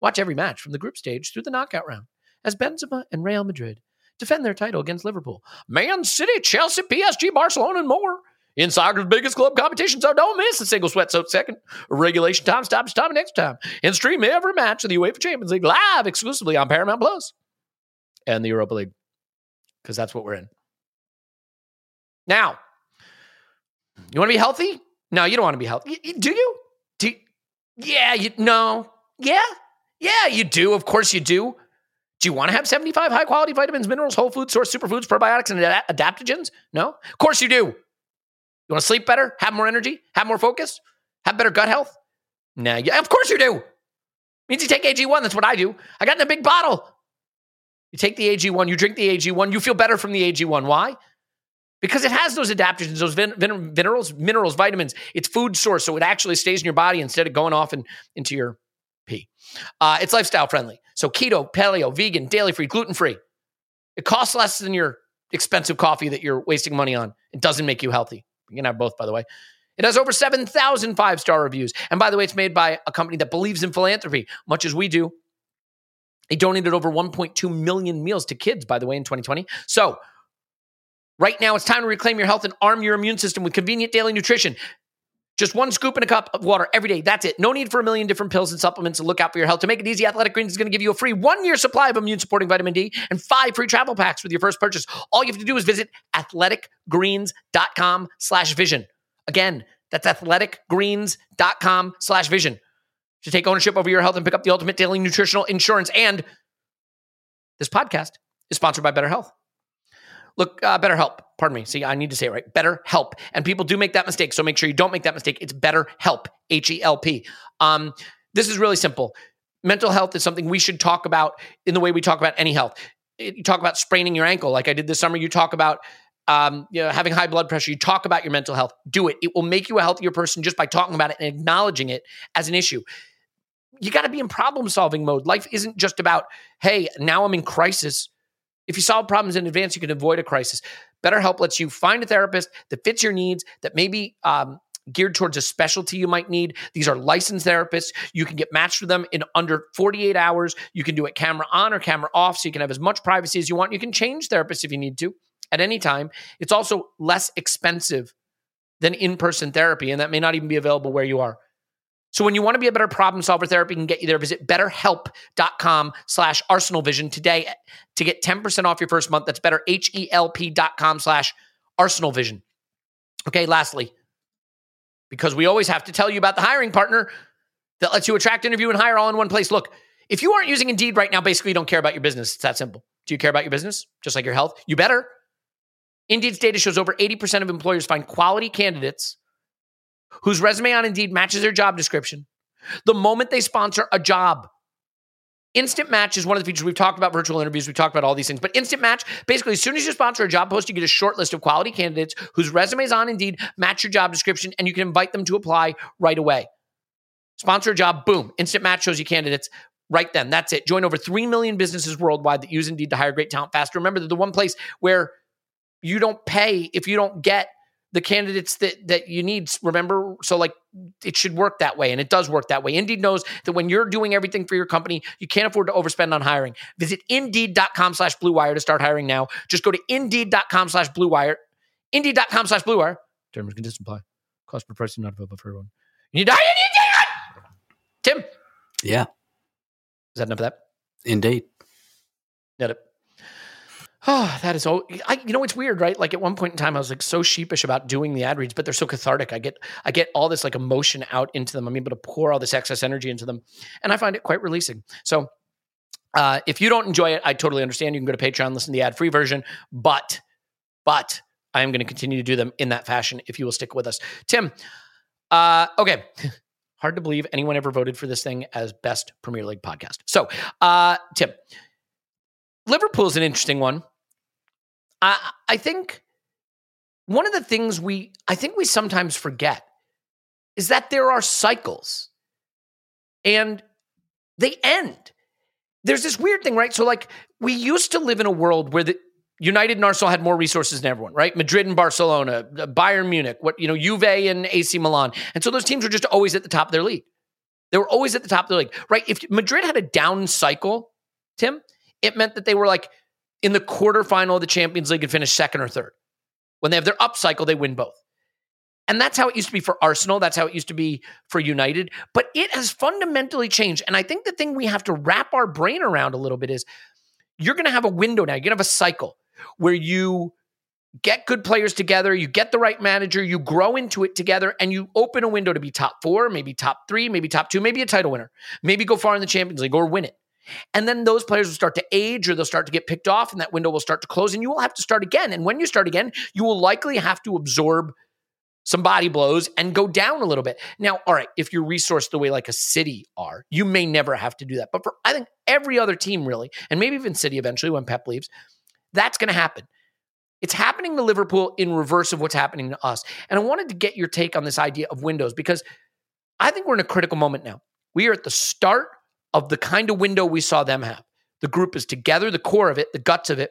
Watch every match from the group stage through the knockout round as Benzema and Real Madrid defend their title against Liverpool, Man City, Chelsea, PSG, Barcelona, and more in soccer's biggest club competition, so don't miss a single sweat soaked second. Regulation time stops time next time. And stream every match of the UEFA Champions League live exclusively on Paramount Plus and the Europa League. Because that's what we're in. Now, you want to be healthy? No, you don't want to be healthy. Do you? Do? Yeah, you no. Yeah. Yeah, you do. Of course you do. Do you want to have 75 high quality vitamins, minerals, whole food source, superfoods, probiotics, and adaptogens? No? Of course you do. You want to sleep better, have more energy, have more focus, have better gut health? Nah, yeah, of course you do. It means you take AG1. That's what I do. I got in a big bottle. You take the AG1, you drink the AG1, you feel better from the AG1. Why? Because it has those adaptogens, those vin- vin- minerals, minerals, vitamins. It's food source, so it actually stays in your body instead of going off and into your pee. Uh, it's lifestyle friendly. So keto, paleo, vegan, daily free, gluten free. It costs less than your expensive coffee that you're wasting money on. It doesn't make you healthy. You can have both, by the way. It has over 7,000 five star reviews. And by the way, it's made by a company that believes in philanthropy, much as we do. They donated over 1.2 million meals to kids, by the way, in 2020. So, right now, it's time to reclaim your health and arm your immune system with convenient daily nutrition. Just one scoop in a cup of water every day. That's it. No need for a million different pills and supplements to look out for your health. To make it easy, Athletic Greens is going to give you a free one year supply of immune supporting vitamin D and five free travel packs with your first purchase. All you have to do is visit athleticgreens.com slash vision. Again, that's athleticgreens.com slash vision to take ownership over your health and pick up the ultimate daily nutritional insurance. And this podcast is sponsored by Better Health. Look, uh, Better Help. Pardon me. See, I need to say it right. Better Help. And people do make that mistake. So make sure you don't make that mistake. It's Better Help, H E L P. Um, this is really simple. Mental health is something we should talk about in the way we talk about any health. You talk about spraining your ankle, like I did this summer. You talk about um, you know, having high blood pressure. You talk about your mental health. Do it. It will make you a healthier person just by talking about it and acknowledging it as an issue you got to be in problem solving mode. Life isn't just about, hey, now I'm in crisis. If you solve problems in advance, you can avoid a crisis. BetterHelp lets you find a therapist that fits your needs, that may be um, geared towards a specialty you might need. These are licensed therapists. You can get matched with them in under 48 hours. You can do it camera on or camera off, so you can have as much privacy as you want. You can change therapists if you need to at any time. It's also less expensive than in person therapy, and that may not even be available where you are. So when you want to be a better problem solver, therapy can get you there. Visit betterhelp.com slash arsenalvision today to get 10% off your first month. That's better, H-E-L-P dot com slash arsenalvision. Okay, lastly, because we always have to tell you about the hiring partner that lets you attract, interview, and hire all in one place. Look, if you aren't using Indeed right now, basically you don't care about your business. It's that simple. Do you care about your business? Just like your health? You better. Indeed's data shows over 80% of employers find quality candidates whose resume on Indeed matches their job description the moment they sponsor a job. Instant Match is one of the features we've talked about virtual interviews. We've talked about all these things. But Instant Match, basically, as soon as you sponsor a job post, you get a short list of quality candidates whose resumes on Indeed match your job description, and you can invite them to apply right away. Sponsor a job, boom. Instant Match shows you candidates right then. That's it. Join over 3 million businesses worldwide that use Indeed to hire great talent fast. Remember, they're the one place where you don't pay if you don't get the candidates that that you need. Remember, so like it should work that way, and it does work that way. Indeed knows that when you're doing everything for your company, you can't afford to overspend on hiring. Visit Indeed.com/slash Blue Wire to start hiring now. Just go to Indeed.com/slash Blue Wire. Indeed.com/slash Blue Wire. Terms and conditions apply. Cost per person not available for everyone. You need to hire. Tim, Yeah, is that enough of that? indeed. Got it. Oh, that is oh, I, you know it's weird, right? Like at one point in time, I was like so sheepish about doing the ad reads, but they're so cathartic. I get I get all this like emotion out into them. I'm able to pour all this excess energy into them, and I find it quite releasing. So, uh, if you don't enjoy it, I totally understand. You can go to Patreon, listen to the ad free version, but but I am going to continue to do them in that fashion if you will stick with us, Tim. Uh, okay. Hard to believe anyone ever voted for this thing as best Premier League podcast. So, uh, Tim, Liverpool's an interesting one. I I think one of the things we I think we sometimes forget is that there are cycles and they end. There's this weird thing, right? So like we used to live in a world where the United and Arsenal had more resources than everyone, right? Madrid and Barcelona, uh, Bayern Munich, what you know, Juve and AC Milan. And so those teams were just always at the top of their league. They were always at the top of their league, right? If Madrid had a down cycle, Tim, it meant that they were like in the quarterfinal of the Champions League and finish second or third. When they have their up cycle, they win both. And that's how it used to be for Arsenal. That's how it used to be for United. But it has fundamentally changed. And I think the thing we have to wrap our brain around a little bit is you're going to have a window now. You're going to have a cycle where you get good players together, you get the right manager, you grow into it together, and you open a window to be top four, maybe top three, maybe top two, maybe a title winner, maybe go far in the Champions League or win it. And then those players will start to age or they'll start to get picked off, and that window will start to close, and you will have to start again. And when you start again, you will likely have to absorb some body blows and go down a little bit. Now, all right, if you're resourced the way like a city are, you may never have to do that. But for I think every other team really, and maybe even City eventually when Pep leaves, that's going to happen. It's happening to Liverpool in reverse of what's happening to us. And I wanted to get your take on this idea of windows because I think we're in a critical moment now. We are at the start of the kind of window we saw them have. The group is together, the core of it, the guts of it.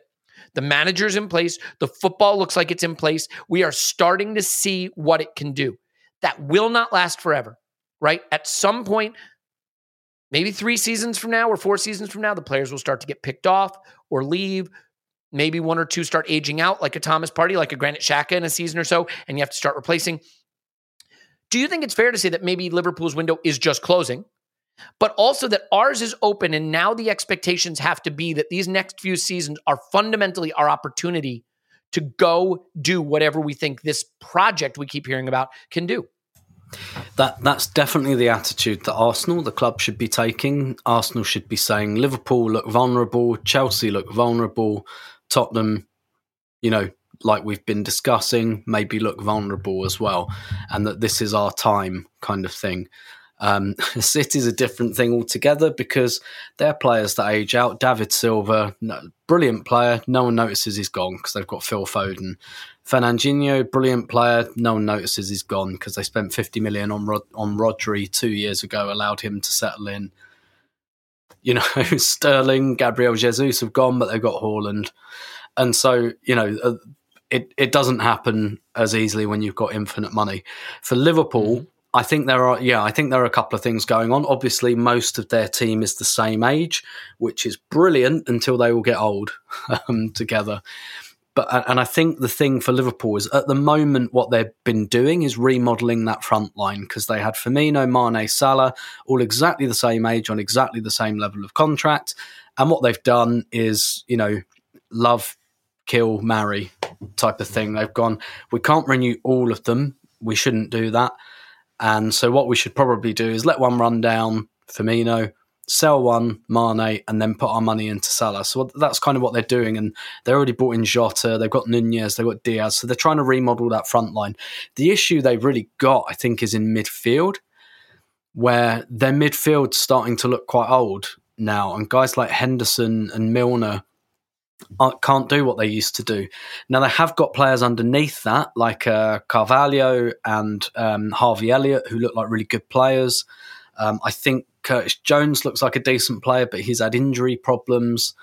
The manager's in place. The football looks like it's in place. We are starting to see what it can do. that will not last forever, right? At some point, maybe three seasons from now or four seasons from now, the players will start to get picked off or leave. Maybe one or two start aging out, like a Thomas Partey, like a Granit Xhaka in a season or so, and you have to start replacing. Do you think it's fair to say that maybe Liverpool's window is just closing, but also that ours is open, and now the expectations have to be that these next few seasons are fundamentally our opportunity to go do whatever we think this project we keep hearing about can do? That that's definitely the attitude that Arsenal, the club, should be taking. Arsenal should be saying Liverpool look vulnerable, Chelsea look vulnerable, Tottenham, you know, like we've been discussing, maybe look vulnerable as well, and that this is our time, kind of thing. Um, City's a different thing altogether because they're players that age out. David Silva, no, brilliant player. No one notices he's gone because they've got Phil Foden. Fernandinho, brilliant player. No one notices he's gone because they spent 50 million on Rod- on Rodri two years ago, allowed him to settle in. You know, Sterling, Gabriel Jesus have gone, but they've got Haaland. And so, you know, uh, it, it doesn't happen as easily when you've got infinite money. For Liverpool, mm-hmm. I think there are yeah, I think there are a couple of things going on. Obviously, most of their team is the same age, which is brilliant until they all get old um, together. But and I think the thing for Liverpool is at the moment what they've been doing is remodeling that front line because they had Firmino, Mane, Salah, all exactly the same age on exactly the same level of contract, and what they've done is you know love, kill, marry type of thing. They've gone, we can't renew all of them. We shouldn't do that. And so what we should probably do is let one run down, Firmino, sell one, Mane, and then put our money into Salah. So that's kind of what they're doing. And they already bought in Jota, they've got Nunez, they've got Diaz. So they're trying to remodel that front line. The issue they've really got, I think, is in midfield, where their midfield's starting to look quite old now. And guys like Henderson and Milner can't do what they used to do. Now they have got players underneath that, like uh, Carvalho and um, Harvey Elliott, who look like really good players. Um, I think Curtis Jones looks like a decent player, but he's had injury problems.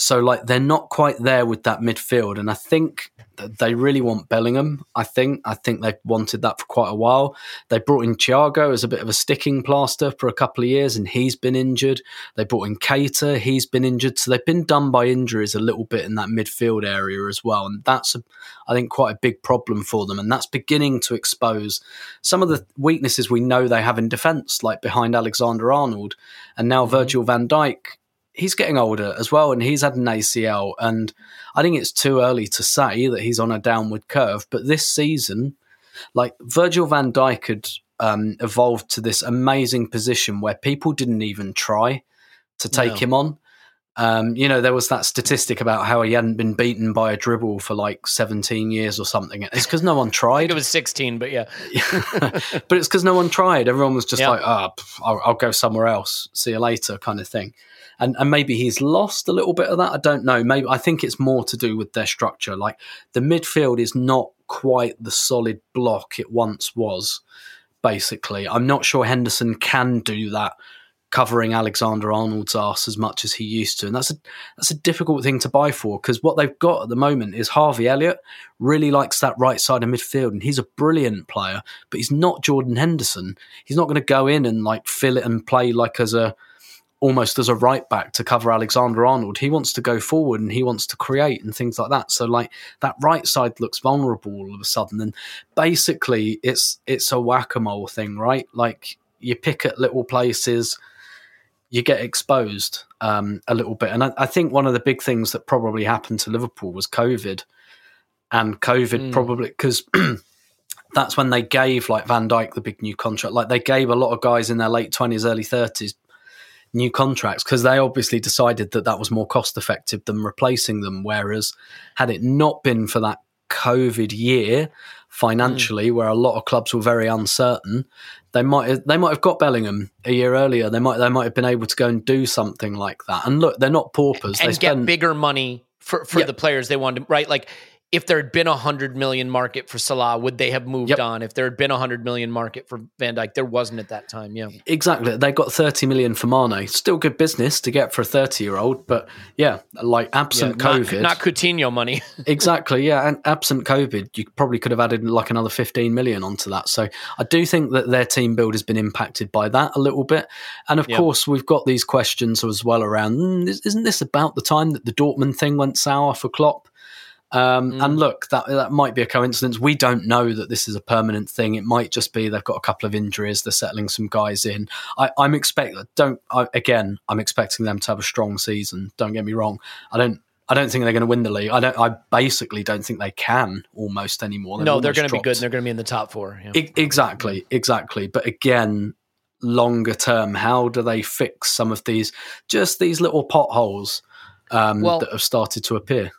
So like they're not quite there with that midfield, and I think they really want Bellingham. I think I think they've wanted that for quite a while. They brought in Thiago as a bit of a sticking plaster for a couple of years, and he's been injured. They brought in Keita, he's been injured, so they've been done by injuries a little bit in that midfield area as well, and that's a, I think quite a big problem for them, and that's beginning to expose some of the weaknesses we know they have in defence, like behind Alexander Arnold, and now mm-hmm. Virgil Van Dijk he's getting older as well, and he's had an ACL. And I think it's too early to say that he's on a downward curve. But this season, like Virgil van Dijk had um, evolved to this amazing position where people didn't even try to take no. him on. Um, you know, there was that statistic about how he hadn't been beaten by a dribble for like 17 years or something. It's because no one tried. it was 16, but yeah. but it's because no one tried. Everyone was just like, oh, I'll, I'll, go somewhere else. See you later, kind of thing and and maybe he's lost a little bit of that. I don't know. Maybe I think it's more to do with their structure. Like the midfield is not quite the solid block it once was. Basically, I'm not sure Henderson can do that covering Alexander Arnold's ass as much as he used to, and that's a that's a difficult thing to buy for because what they've got at the moment is Harvey Elliott really likes that right side of midfield, and he's a brilliant player, but he's not Jordan Henderson. He's not going to go in and like fill it and play like as a almost as a right back to cover Alexander Arnold. He wants to go forward and he wants to create and things like that. So like that right side looks vulnerable all of a sudden. And basically it's it's a whack-a-mole thing, right? Like you pick at little places, you get exposed um, a little bit. And I, I, think one of the big things that probably happened to Liverpool was COVID. And COVID mm. probably because that's when they gave like Van Dijk the big new contract. Like they gave a lot of guys in their late twenties, early thirties new contracts because they obviously decided that that was more cost effective than replacing them. Whereas, had it not been for that COVID year financially, mm. where a lot of clubs were very uncertain, they might have, they might have got Bellingham a year earlier. They might they might have been able to go and do something like that. And look, they're not paupers. And they spend, get bigger money for for yeah. the players they want to right like if there had been a hundred million market for Salah, would they have moved Yep. on? If there had been a hundred million market for Van Dijk, there wasn't at that time. Yeah, Exactly. They got 30 million for Mane. Still good business to get for a 30 year old, but yeah, like yeah absent not, COVID. not Coutinho money. exactly. Yeah. And absent COVID, you probably could have added like another 15 million onto that. So I do think that their team build has been impacted by that a little bit. And of Yeah. course, we've got these questions as well around "Mm, is- isn't this about the time that the Dortmund thing went sour for Klopp? Um, Mm. And look, that that might be a coincidence. We don't know that this is a permanent thing. It might just be they've got a couple of injuries. They're settling some guys in. I, I'm expect don't I, again. I'm expecting them to have a strong season. Don't get me wrong. I don't. I don't think they're going to win the league. I don't. I basically don't think they can almost anymore. They've no, they're going to be good. and They're going to be in the top four. Yeah. E- exactly, exactly. But again, longer term, how do they fix some of these just these little potholes um, Well- that have started to appear?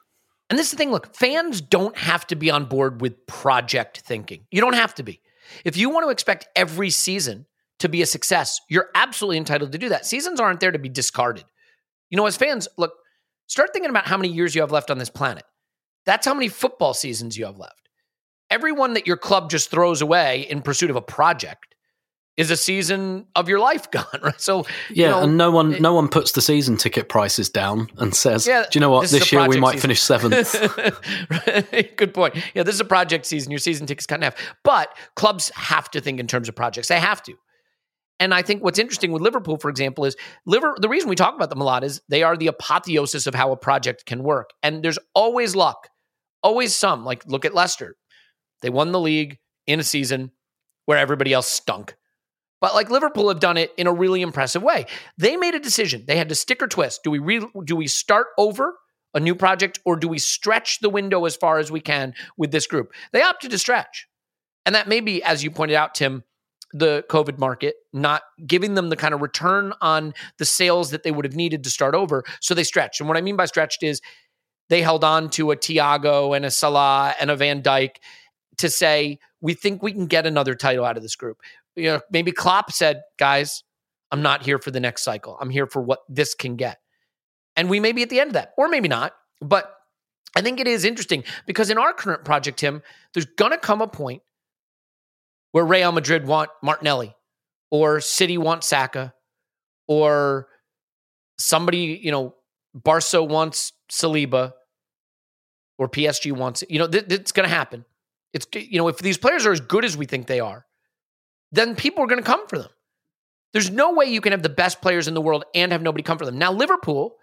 And this is the thing look, fans don't have to be on board with project thinking. You don't have to be. If you want to expect every season to be a success, you're absolutely entitled to do that. Seasons aren't there to be discarded. You know, as fans, look, start thinking about how many years you have left on this planet. That's how many football seasons you have left. Everyone that your club just throws away in pursuit of a project is a season of your life gone, right? So, Yeah, you know, and no one, it- no one puts the season ticket prices down and says, Yeah, "Do you know what? this This, year we might season." finish seventh. Good point. Yeah, this is a project season. Your season tickets cut in half. But clubs have to think in terms of projects. They have to. And I think what's interesting with Liverpool, for example, is Liver. The reason we talk about them a lot is they are the apotheosis of how a project can work. And there's always luck, always some. Like look at Leicester. They won the league in a season where everybody else stunk. But like Liverpool have done it in a really impressive way. They made a decision. They had to stick or twist. Do we re- do we start over a new project or do we stretch the window as far as we can with this group? They opted to stretch. And that may be, as you pointed out, Tim, the COVID market not giving them the kind of return on the sales that they would have needed to start over. So they stretched. And what I mean by stretched is they held on to a Thiago and a Salah and a Van Dijk to say, we think we can get another title out of this group. You know, maybe Klopp said, guys, I'm not here for the next cycle. I'm here for what this can get. And we may be at the end of that, or maybe not. But I think it is interesting because in our current project, Tim, there's going to come a point where Real Madrid want Martinelli, or City want Saka, or somebody, you know, Barca wants Saliba, or PSG wants. You know, th- it's going to happen. It's you know, if these players are as good as we think they are, then people are going to come for them. There's no way you can have the best players in the world and have nobody come for them. Now, Liverpool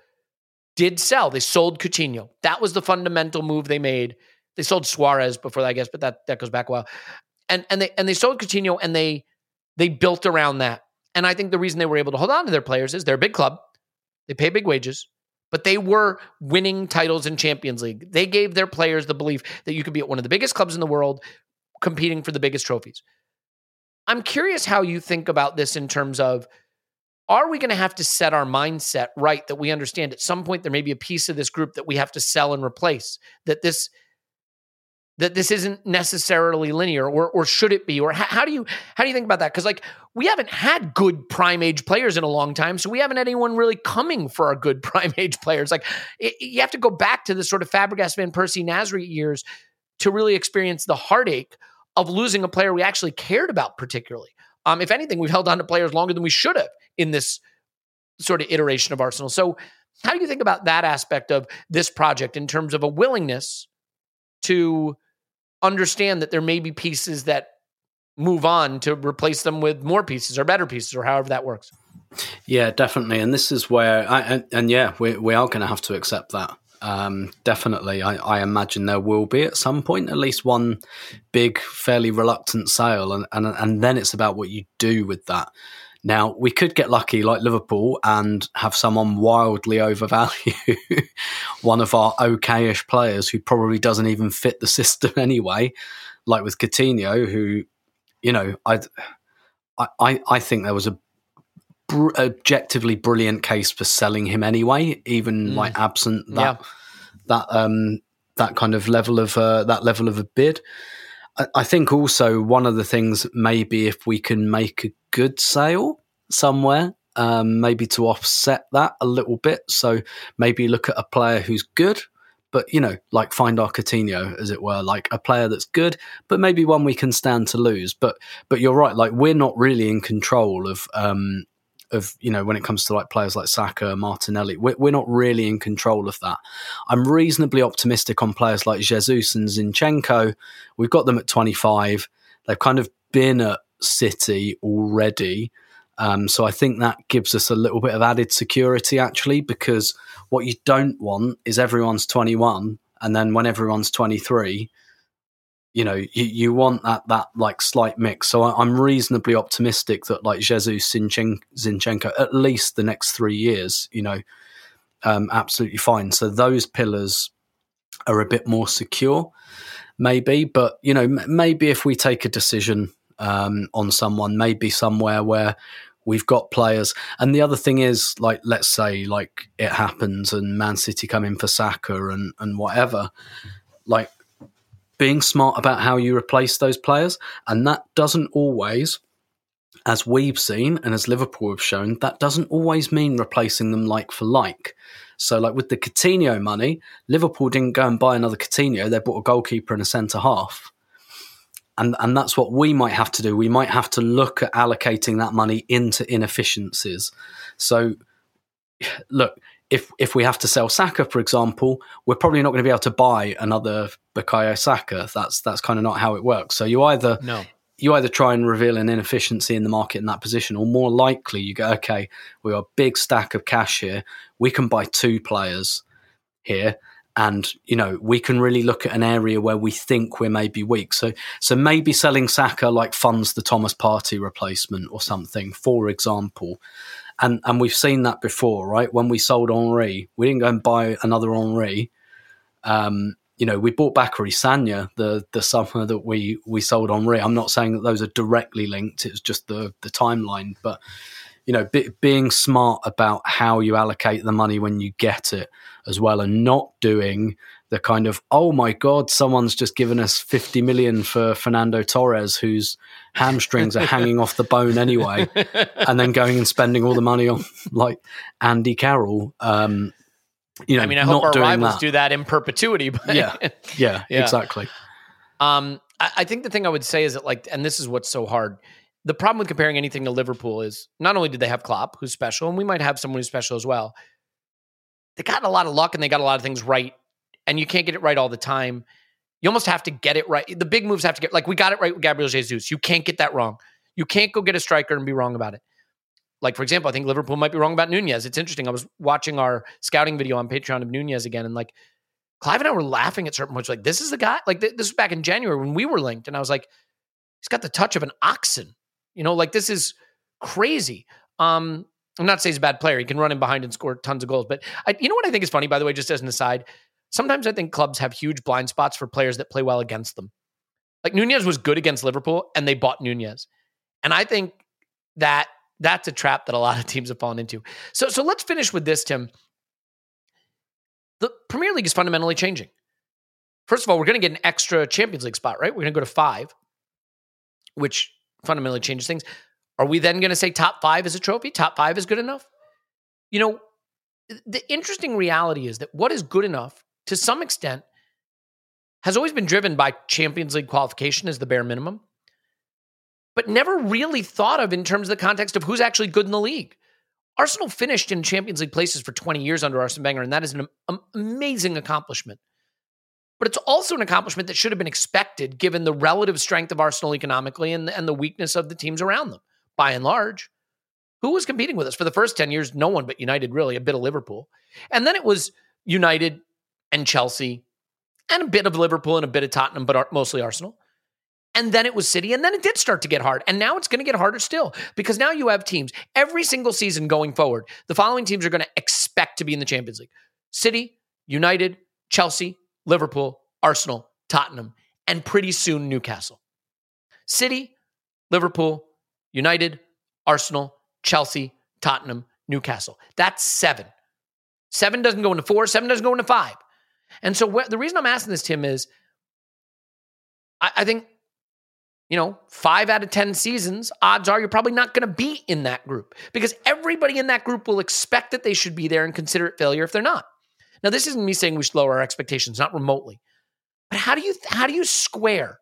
did sell. They sold Coutinho. That was the fundamental move they made. They sold Suarez before that, I guess, but that that goes back a while. And and they and they sold Coutinho and they they built around that. And I think the reason they were able to hold on to their players is they're a big club. They pay big wages, but they were winning titles in Champions League. They gave their players the belief that you could be at one of the biggest clubs in the world competing for the biggest trophies. I'm curious how you think about this in terms of are we going to have to set our mindset right that we understand at some point there may be a piece of this group that we have to sell and replace that this that this isn't necessarily linear or or should it be or how, how do you how do you think about that? Because like we haven't had good prime age players in a long time so we haven't had anyone really coming for our good prime age players. Like it, you have to go back to the sort of Fabregas Van Persie Nasri years to really experience the heartache of losing a player we actually cared about particularly um, if anything we've held on to players longer than we should have in this sort of iteration of Arsenal so how do you think about that aspect of this project in terms of a willingness to understand that there may be pieces that move on to replace them with more pieces or better pieces or however that works. Yeah, definitely. And this is where, I, and, and yeah, we, we are going to have to accept that. Um, definitely. I, I imagine there will be at some point at least one big, fairly reluctant sale. And, and, and then it's about what you do with that. Now, we could get lucky like Liverpool and have someone wildly overvalue one of our okayish players who probably doesn't even fit the system anyway, like with Coutinho, who, you know, I, I, I think there was a br- objectively brilliant case for selling him anyway, even Mm. like absent that that um that kind of level of uh, that level of a bid. I, I think also one of the things maybe if we can make a good sale somewhere, um, maybe to offset that a little bit. So maybe look at a player who's good, but you know, like find our Coutinho, as it were, like a player that's good, but maybe one we can stand to lose. But but you're right, like we're not really in control of um of you know when it comes to like players like Saka, Martinelli, we're, we're not really in control of that. I'm reasonably optimistic on players like Jesus and Zinchenko. We've got them at 25. They've kind of been at City already. Um, so I think that gives us a little bit of added security actually, because what you don't want is everyone's 21 and then when everyone's 23, you know, you, you want that that like slight mix. So I, am reasonably optimistic that like Jesus Zinchenko, Zinchenko, at least the next three years, you know, um, absolutely fine. So those pillars are a bit more secure, maybe. But you know, m- maybe if we take a decision um, on someone, maybe somewhere where we've got players. And the other thing is, like, let's say like it happens and Man City come in for Saka and and whatever, like being smart about how you replace those players. And that doesn't always, as we've seen and as Liverpool have shown, that doesn't always mean replacing them like for like. So, like with the Coutinho money, Liverpool didn't go and buy another Coutinho, they bought a goalkeeper and a centre half. And, and that's what we might have to do. We might have to look at allocating that money into inefficiencies. So, look, if if we have to sell Saka, for example, we're probably not going to be able to buy another Bukayo Saka. That's that's kind of not how it works. So you either no. you either try and reveal an inefficiency in the market in that position, or more likely you go, okay, we got a big stack of cash here. We can buy two players here, and you know we can really look at an area where we think we're maybe weak. So so maybe selling Saka like funds the Thomas Partey replacement or something, for example and and we've seen that before, right? When we sold Henry, we didn't go and buy another Henry. Um, you know, we bought Bacary Sagna the the summer that we we sold Henry. I'm not saying that those are directly linked; it's just the the timeline. But you know, be, being smart about how you allocate the money when you get it as well, and not doing the kind of oh my god someone's just given us 50 million for fernando torres whose hamstrings are hanging off the bone anyway and then going and spending all the money on like andy carroll um you know I mean, I hope our rivals that. do that in perpetuity. But yeah, yeah, Yeah. exactly. Um, I, I think the thing I would say is that, like, and this is what's so hard. The problem with comparing anything to Liverpool is not only did they have Klopp, who's special, and we might have someone who's special as well. They got a lot of luck and they got a lot of things right, and you can't get it right all the time. You almost have to get it right. The big moves have to get like we got it right with Gabriel Jesus. You can't get that wrong. You can't go get a striker and be wrong about it. Like for example, I think Liverpool might be wrong about Nunez. It's interesting. I was watching our scouting video on Patreon of Nunez again, and like Clive and I were laughing at certain points. Like, this is the guy. Like, th- this was back in January when we were linked, and I was like, he's got the touch of an oxen. You know, like this is crazy. Um, I'm not saying he's a bad player. He can run in behind and score tons of goals. But I, you know what I think is funny, by the way, just as an aside. Sometimes I think clubs have huge blind spots for players that play well against them. Like Nunez was good against Liverpool, and they bought Nunez, and I think that that's a trap that a lot of teams have fallen into. So, so let's finish with this, Tim the Premier League is fundamentally changing. First of all, we're going to get an extra Champions League spot, right? We're going to go to five, which fundamentally changes things. Are we then going to say top five is a trophy? Top five is good enough? You know, the interesting reality is that what is good enough, to some extent, has always been driven by Champions League qualification as the bare minimum, but never really thought of in terms of the context of who's actually good in the league. Arsenal finished in Champions League places for 20 years under Arsene Wenger, and that is an amazing accomplishment. But it's also an accomplishment that should have been expected given the relative strength of Arsenal economically and, and the weakness of the teams around them, by and large. Who was competing with us? For the first 10 years, no one but United, really, a bit of Liverpool. And then it was United and Chelsea and a bit of Liverpool and a bit of Tottenham, but mostly Arsenal. And then it was City. And then it did start to get hard. And now it's going to get harder still because now you have teams every single season going forward. The following teams are going to expect to be in the Champions League City, United, Chelsea, Liverpool, Arsenal, Tottenham, and pretty soon Newcastle. City, Liverpool, United, Arsenal, Chelsea, Tottenham, Newcastle. That's seven. Seven doesn't go into four, seven doesn't go into five. And so wh- the reason I'm asking this, Tim, is I, I think you know, five out of 10 seasons, odds are you're probably not going to be in that group because everybody in that group will expect that they should be there and consider it failure if they're not. Now, this isn't me saying we should lower our expectations, not remotely. But how do you how do you square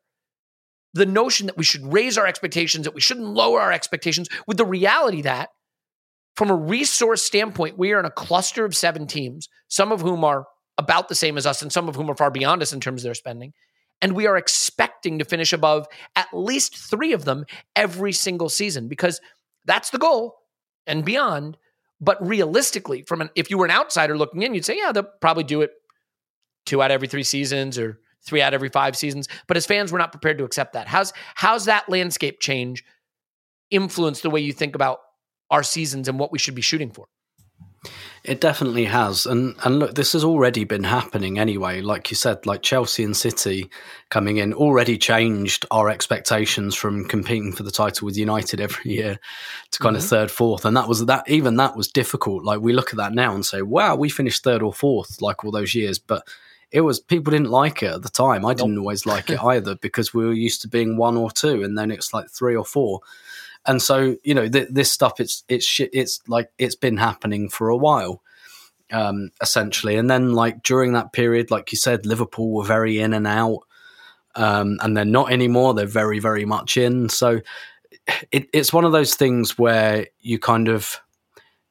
the notion that we should raise our expectations, that we shouldn't lower our expectations, with the reality that, from a resource standpoint, we are in a cluster of seven teams, some of whom are about the same as us, and some of whom are far beyond us in terms of their spending. And we are expecting to finish above at least three of them every single season because that's the goal and beyond. But realistically, from an if you were an outsider looking in, you'd say, yeah, they'll probably do it two out of every three seasons or three out every five seasons. But as fans, we're not prepared to accept that. How's how's that landscape change influence the way you think about our seasons and what we should be shooting for? It definitely has. And and look, this has already been happening anyway. Like you said, like Chelsea and City coming in already changed our expectations from competing for the title with United every year to kind mm-hmm. of third, fourth. And that was that even that was difficult. Like we look at that now and say, wow, we finished third or fourth like all those years. But it was people didn't like it at the time. I didn't nope. always like it either because we were used to being one or two and then it's like three or four. And so, you know, th- this stuff, it's, it's shit. It's like, it's been happening for a while, um, essentially. And then like during that period, like you said, Liverpool were very in and out. Um, and they're not anymore. They're very, very much in. So it, it's one of those things where you kind of,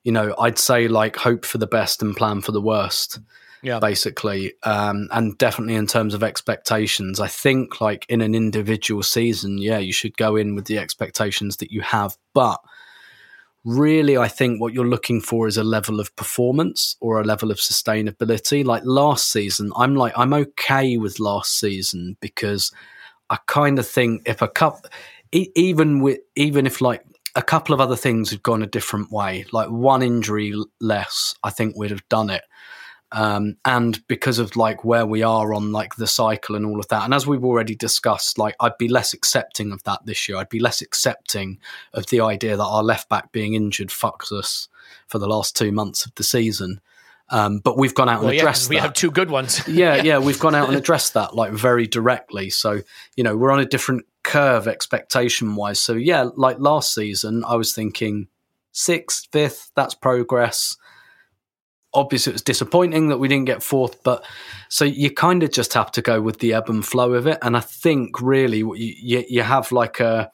you know, I'd say like hope for the best and plan for the worst yeah. basically. Um, and definitely in terms of expectations, I think like in an individual season, yeah, you should go in with the expectations that you have. But really, I think what you're looking for is a level of performance or a level of sustainability. Like last season, I'm like, I'm okay with last season because I kind of think if a cup, even with, even if like a couple of other things had gone a different way, like one injury less, I think we'd have done it. Um, and because of like where we are on like the cycle and all of that and as we've already discussed like i'd be less accepting of that this year. I'd be less accepting of the idea that our left back being injured fucks us for the last two months of the season. Um, but we've gone out well, and addressed yeah, we have two good ones. Yeah, yeah. yeah we've gone out and addressed that like very directly. So you know we're on a different curve expectation wise so yeah like last season i was thinking sixth fifth that's progress obviously it was disappointing that we didn't get fourth, but so you kind of just have to go with the ebb and flow of it. And I think really you, you, have like a,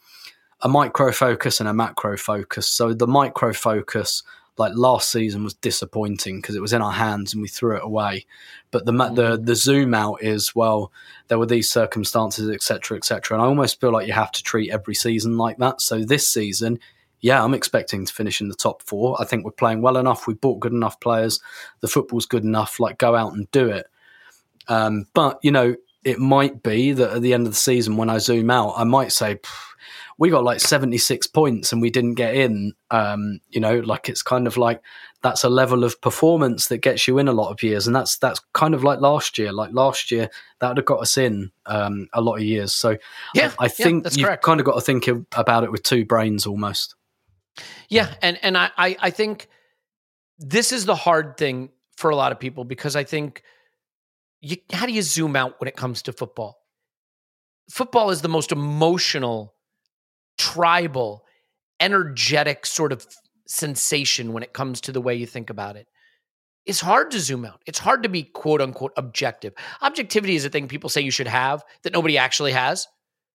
a micro focus and a macro focus. So the micro focus, like last season, was disappointing because it was in our hands and we threw it away. But the mm. the the zoom out is well, there were these circumstances, etc., etc. And I almost feel like you have to treat every season like that. So this season, yeah, I'm expecting to finish in the top four. I think we're playing well enough. We bought good enough players. The football's good enough. Like, go out and do it. Um, but you know, it might be that at the end of the season, when I zoom out, I might say we got like 76 points and we didn't get in. Um, you know, like it's kind of like that's a level of performance that gets you in a lot of years, and that's that's kind of like last year. Like last year, that would have got us in um, a lot of years. So yeah, I, I think yeah, you've correct. kind of got to think about it with two brains almost. Yeah, and and I I think this is the hard thing for a lot of people because I think you how do you zoom out when it comes to football? Football is the most emotional, tribal, energetic sort of sensation when it comes to the way you think about it. It's hard to zoom out. It's hard to be quote unquote objective. Objectivity is a thing people say you should have that nobody actually has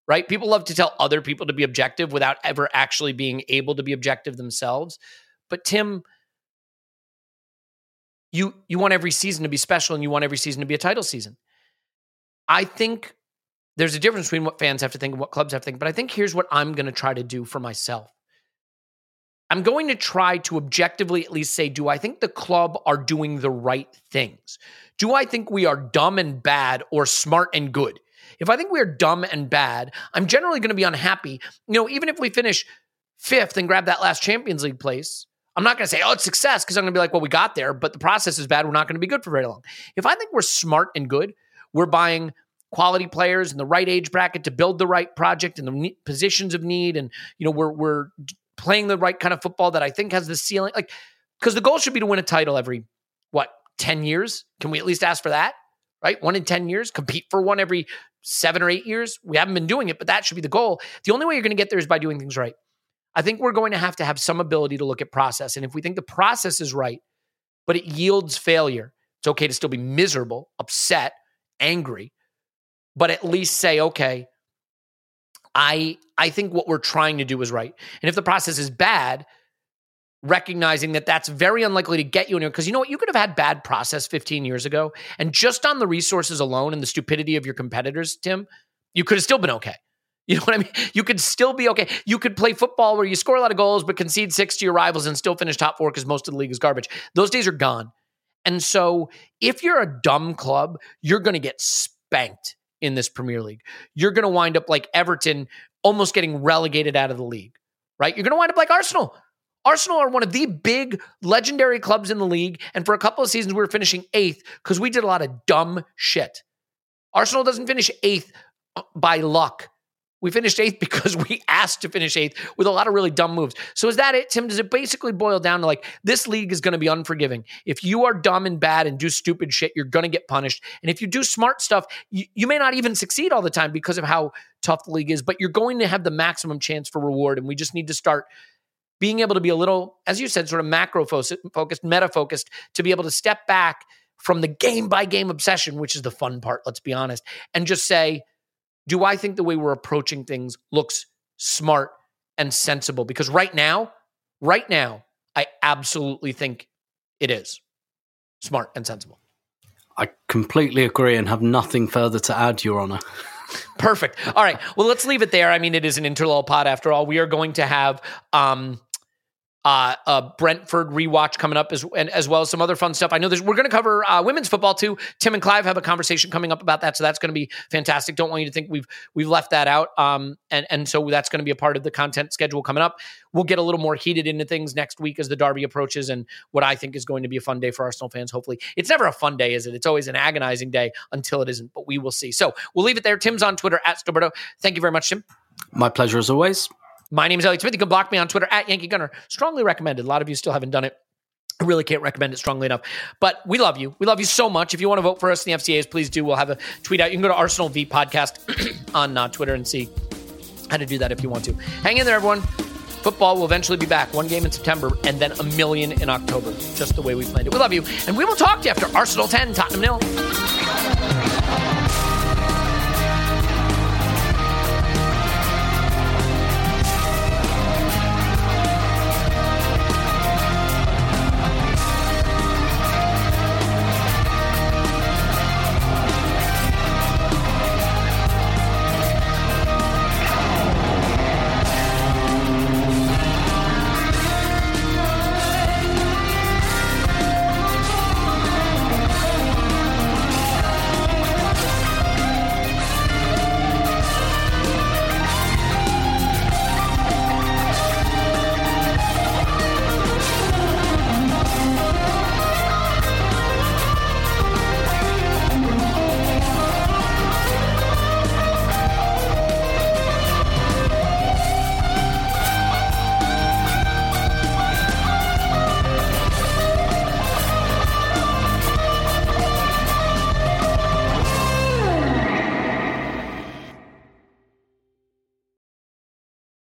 right? People love to tell other people to be objective without ever actually being able to be objective themselves. But Tim, you you want every season to be special and you want every season to be a title season. I think there's a difference between what fans have to think and what clubs have to think, but I think here's what I'm going to try to do for myself. I'm going to try to objectively at least say, do I think the club are doing the right things? Do I think we are dumb and bad or smart and good? If I think we're dumb and bad, I'm generally going to be unhappy. You know, even if we finish fifth and grab that last Champions League place, I'm not going to say, oh, it's success, because I'm going to be like, well, we got there, but the process is bad. We're not going to be good for very long. If I think we're smart and good, we're buying quality players in the right age bracket to build the right project and the positions of need, and you know, we're we're playing the right kind of football that I think has the ceiling. Like, because the goal should be to win a title every what ten years. Can we at least ask for that? Right, one in ten years, compete for one every seven or eight years. We haven't been doing it, but that should be the goal. The only way you're going to get there is by doing things right. I think we're going to have to have some ability to look at process. And if we think the process is right, but it yields failure, It's okay to still be miserable, upset, angry, but at least say, okay, I I think what we're trying to do is right. And if the process is bad, recognizing that that's very unlikely to get you anywhere. Because you know what? You could have had bad process 15 years ago and just on the resources alone and the stupidity of your competitors tim you could have still been okay. You know what i mean? You could still be okay. You could play football where you score a lot of goals but concede six to your rivals and still finish top four because most of the league is garbage. Those days are gone. And so if you're a dumb club you're going to get spanked in this premier league. You're going to wind up like everton almost getting relegated out of the league right? You're going to wind up like arsenal Arsenal are one of the big legendary clubs in the league. And for a couple of seasons, we were finishing eighth because we did a lot of dumb shit. Arsenal doesn't finish eighth uh, by luck. We finished eighth because we asked to finish eighth with a lot of really dumb moves. So is that it, Tim? Does it basically boil down to like this league is going to be unforgiving? If you are dumb and bad and do stupid shit, you're going to get punished. And if you do smart stuff, you, you may not even succeed all the time because of how tough the league is, but you're going to have the maximum chance for reward. And we just need to start being able to be a little, as you said, sort of macro focused, meta focused, to be able to step back from the game by game obsession, which is the fun part, let's be honest, and just say, do I think the way we're approaching things looks smart and sensible? Because right now, right now, I absolutely think it is smart and sensible. I completely agree and have nothing further to add, Your Honor. Perfect. All right. Well, let's leave it there. I mean, it is an interlull pod after all. We are going to have um, uh, a Brentford rewatch coming up as and as well as some other fun stuff. I know there's we're going to cover uh, women's football too. Tim and Clive have a conversation coming up about that, so that's going to be fantastic. Don't want you to think we've we've left that out. Um, and and so that's going to be a part of the content schedule coming up. We'll get a little more heated into things next week as the derby approaches, and what I think is going to be a fun day for Arsenal fans. Hopefully, it's never a fun day, is it? It's always an agonizing day until it isn't. But we will see. So we'll leave it there. Tim's on Twitter at Stillberto. Thank you very much, Tim. My pleasure as always. My name is Elliot Smith. You can block me on Twitter at Yankee Gunner. Strongly recommended. A lot of you still haven't done it. I really can't recommend it strongly enough. But we love you. We love you so much. If you want to vote for us in the FCAs, please do. We'll have a tweet out. You can go to Arsenal V Podcast on uh, Twitter and see how to do that if you want to. Hang in there, everyone. Football will eventually be back. One game in September and then a million in October, just the way we planned it. We love you. And we will talk to you after Arsenal 10, Tottenham nil.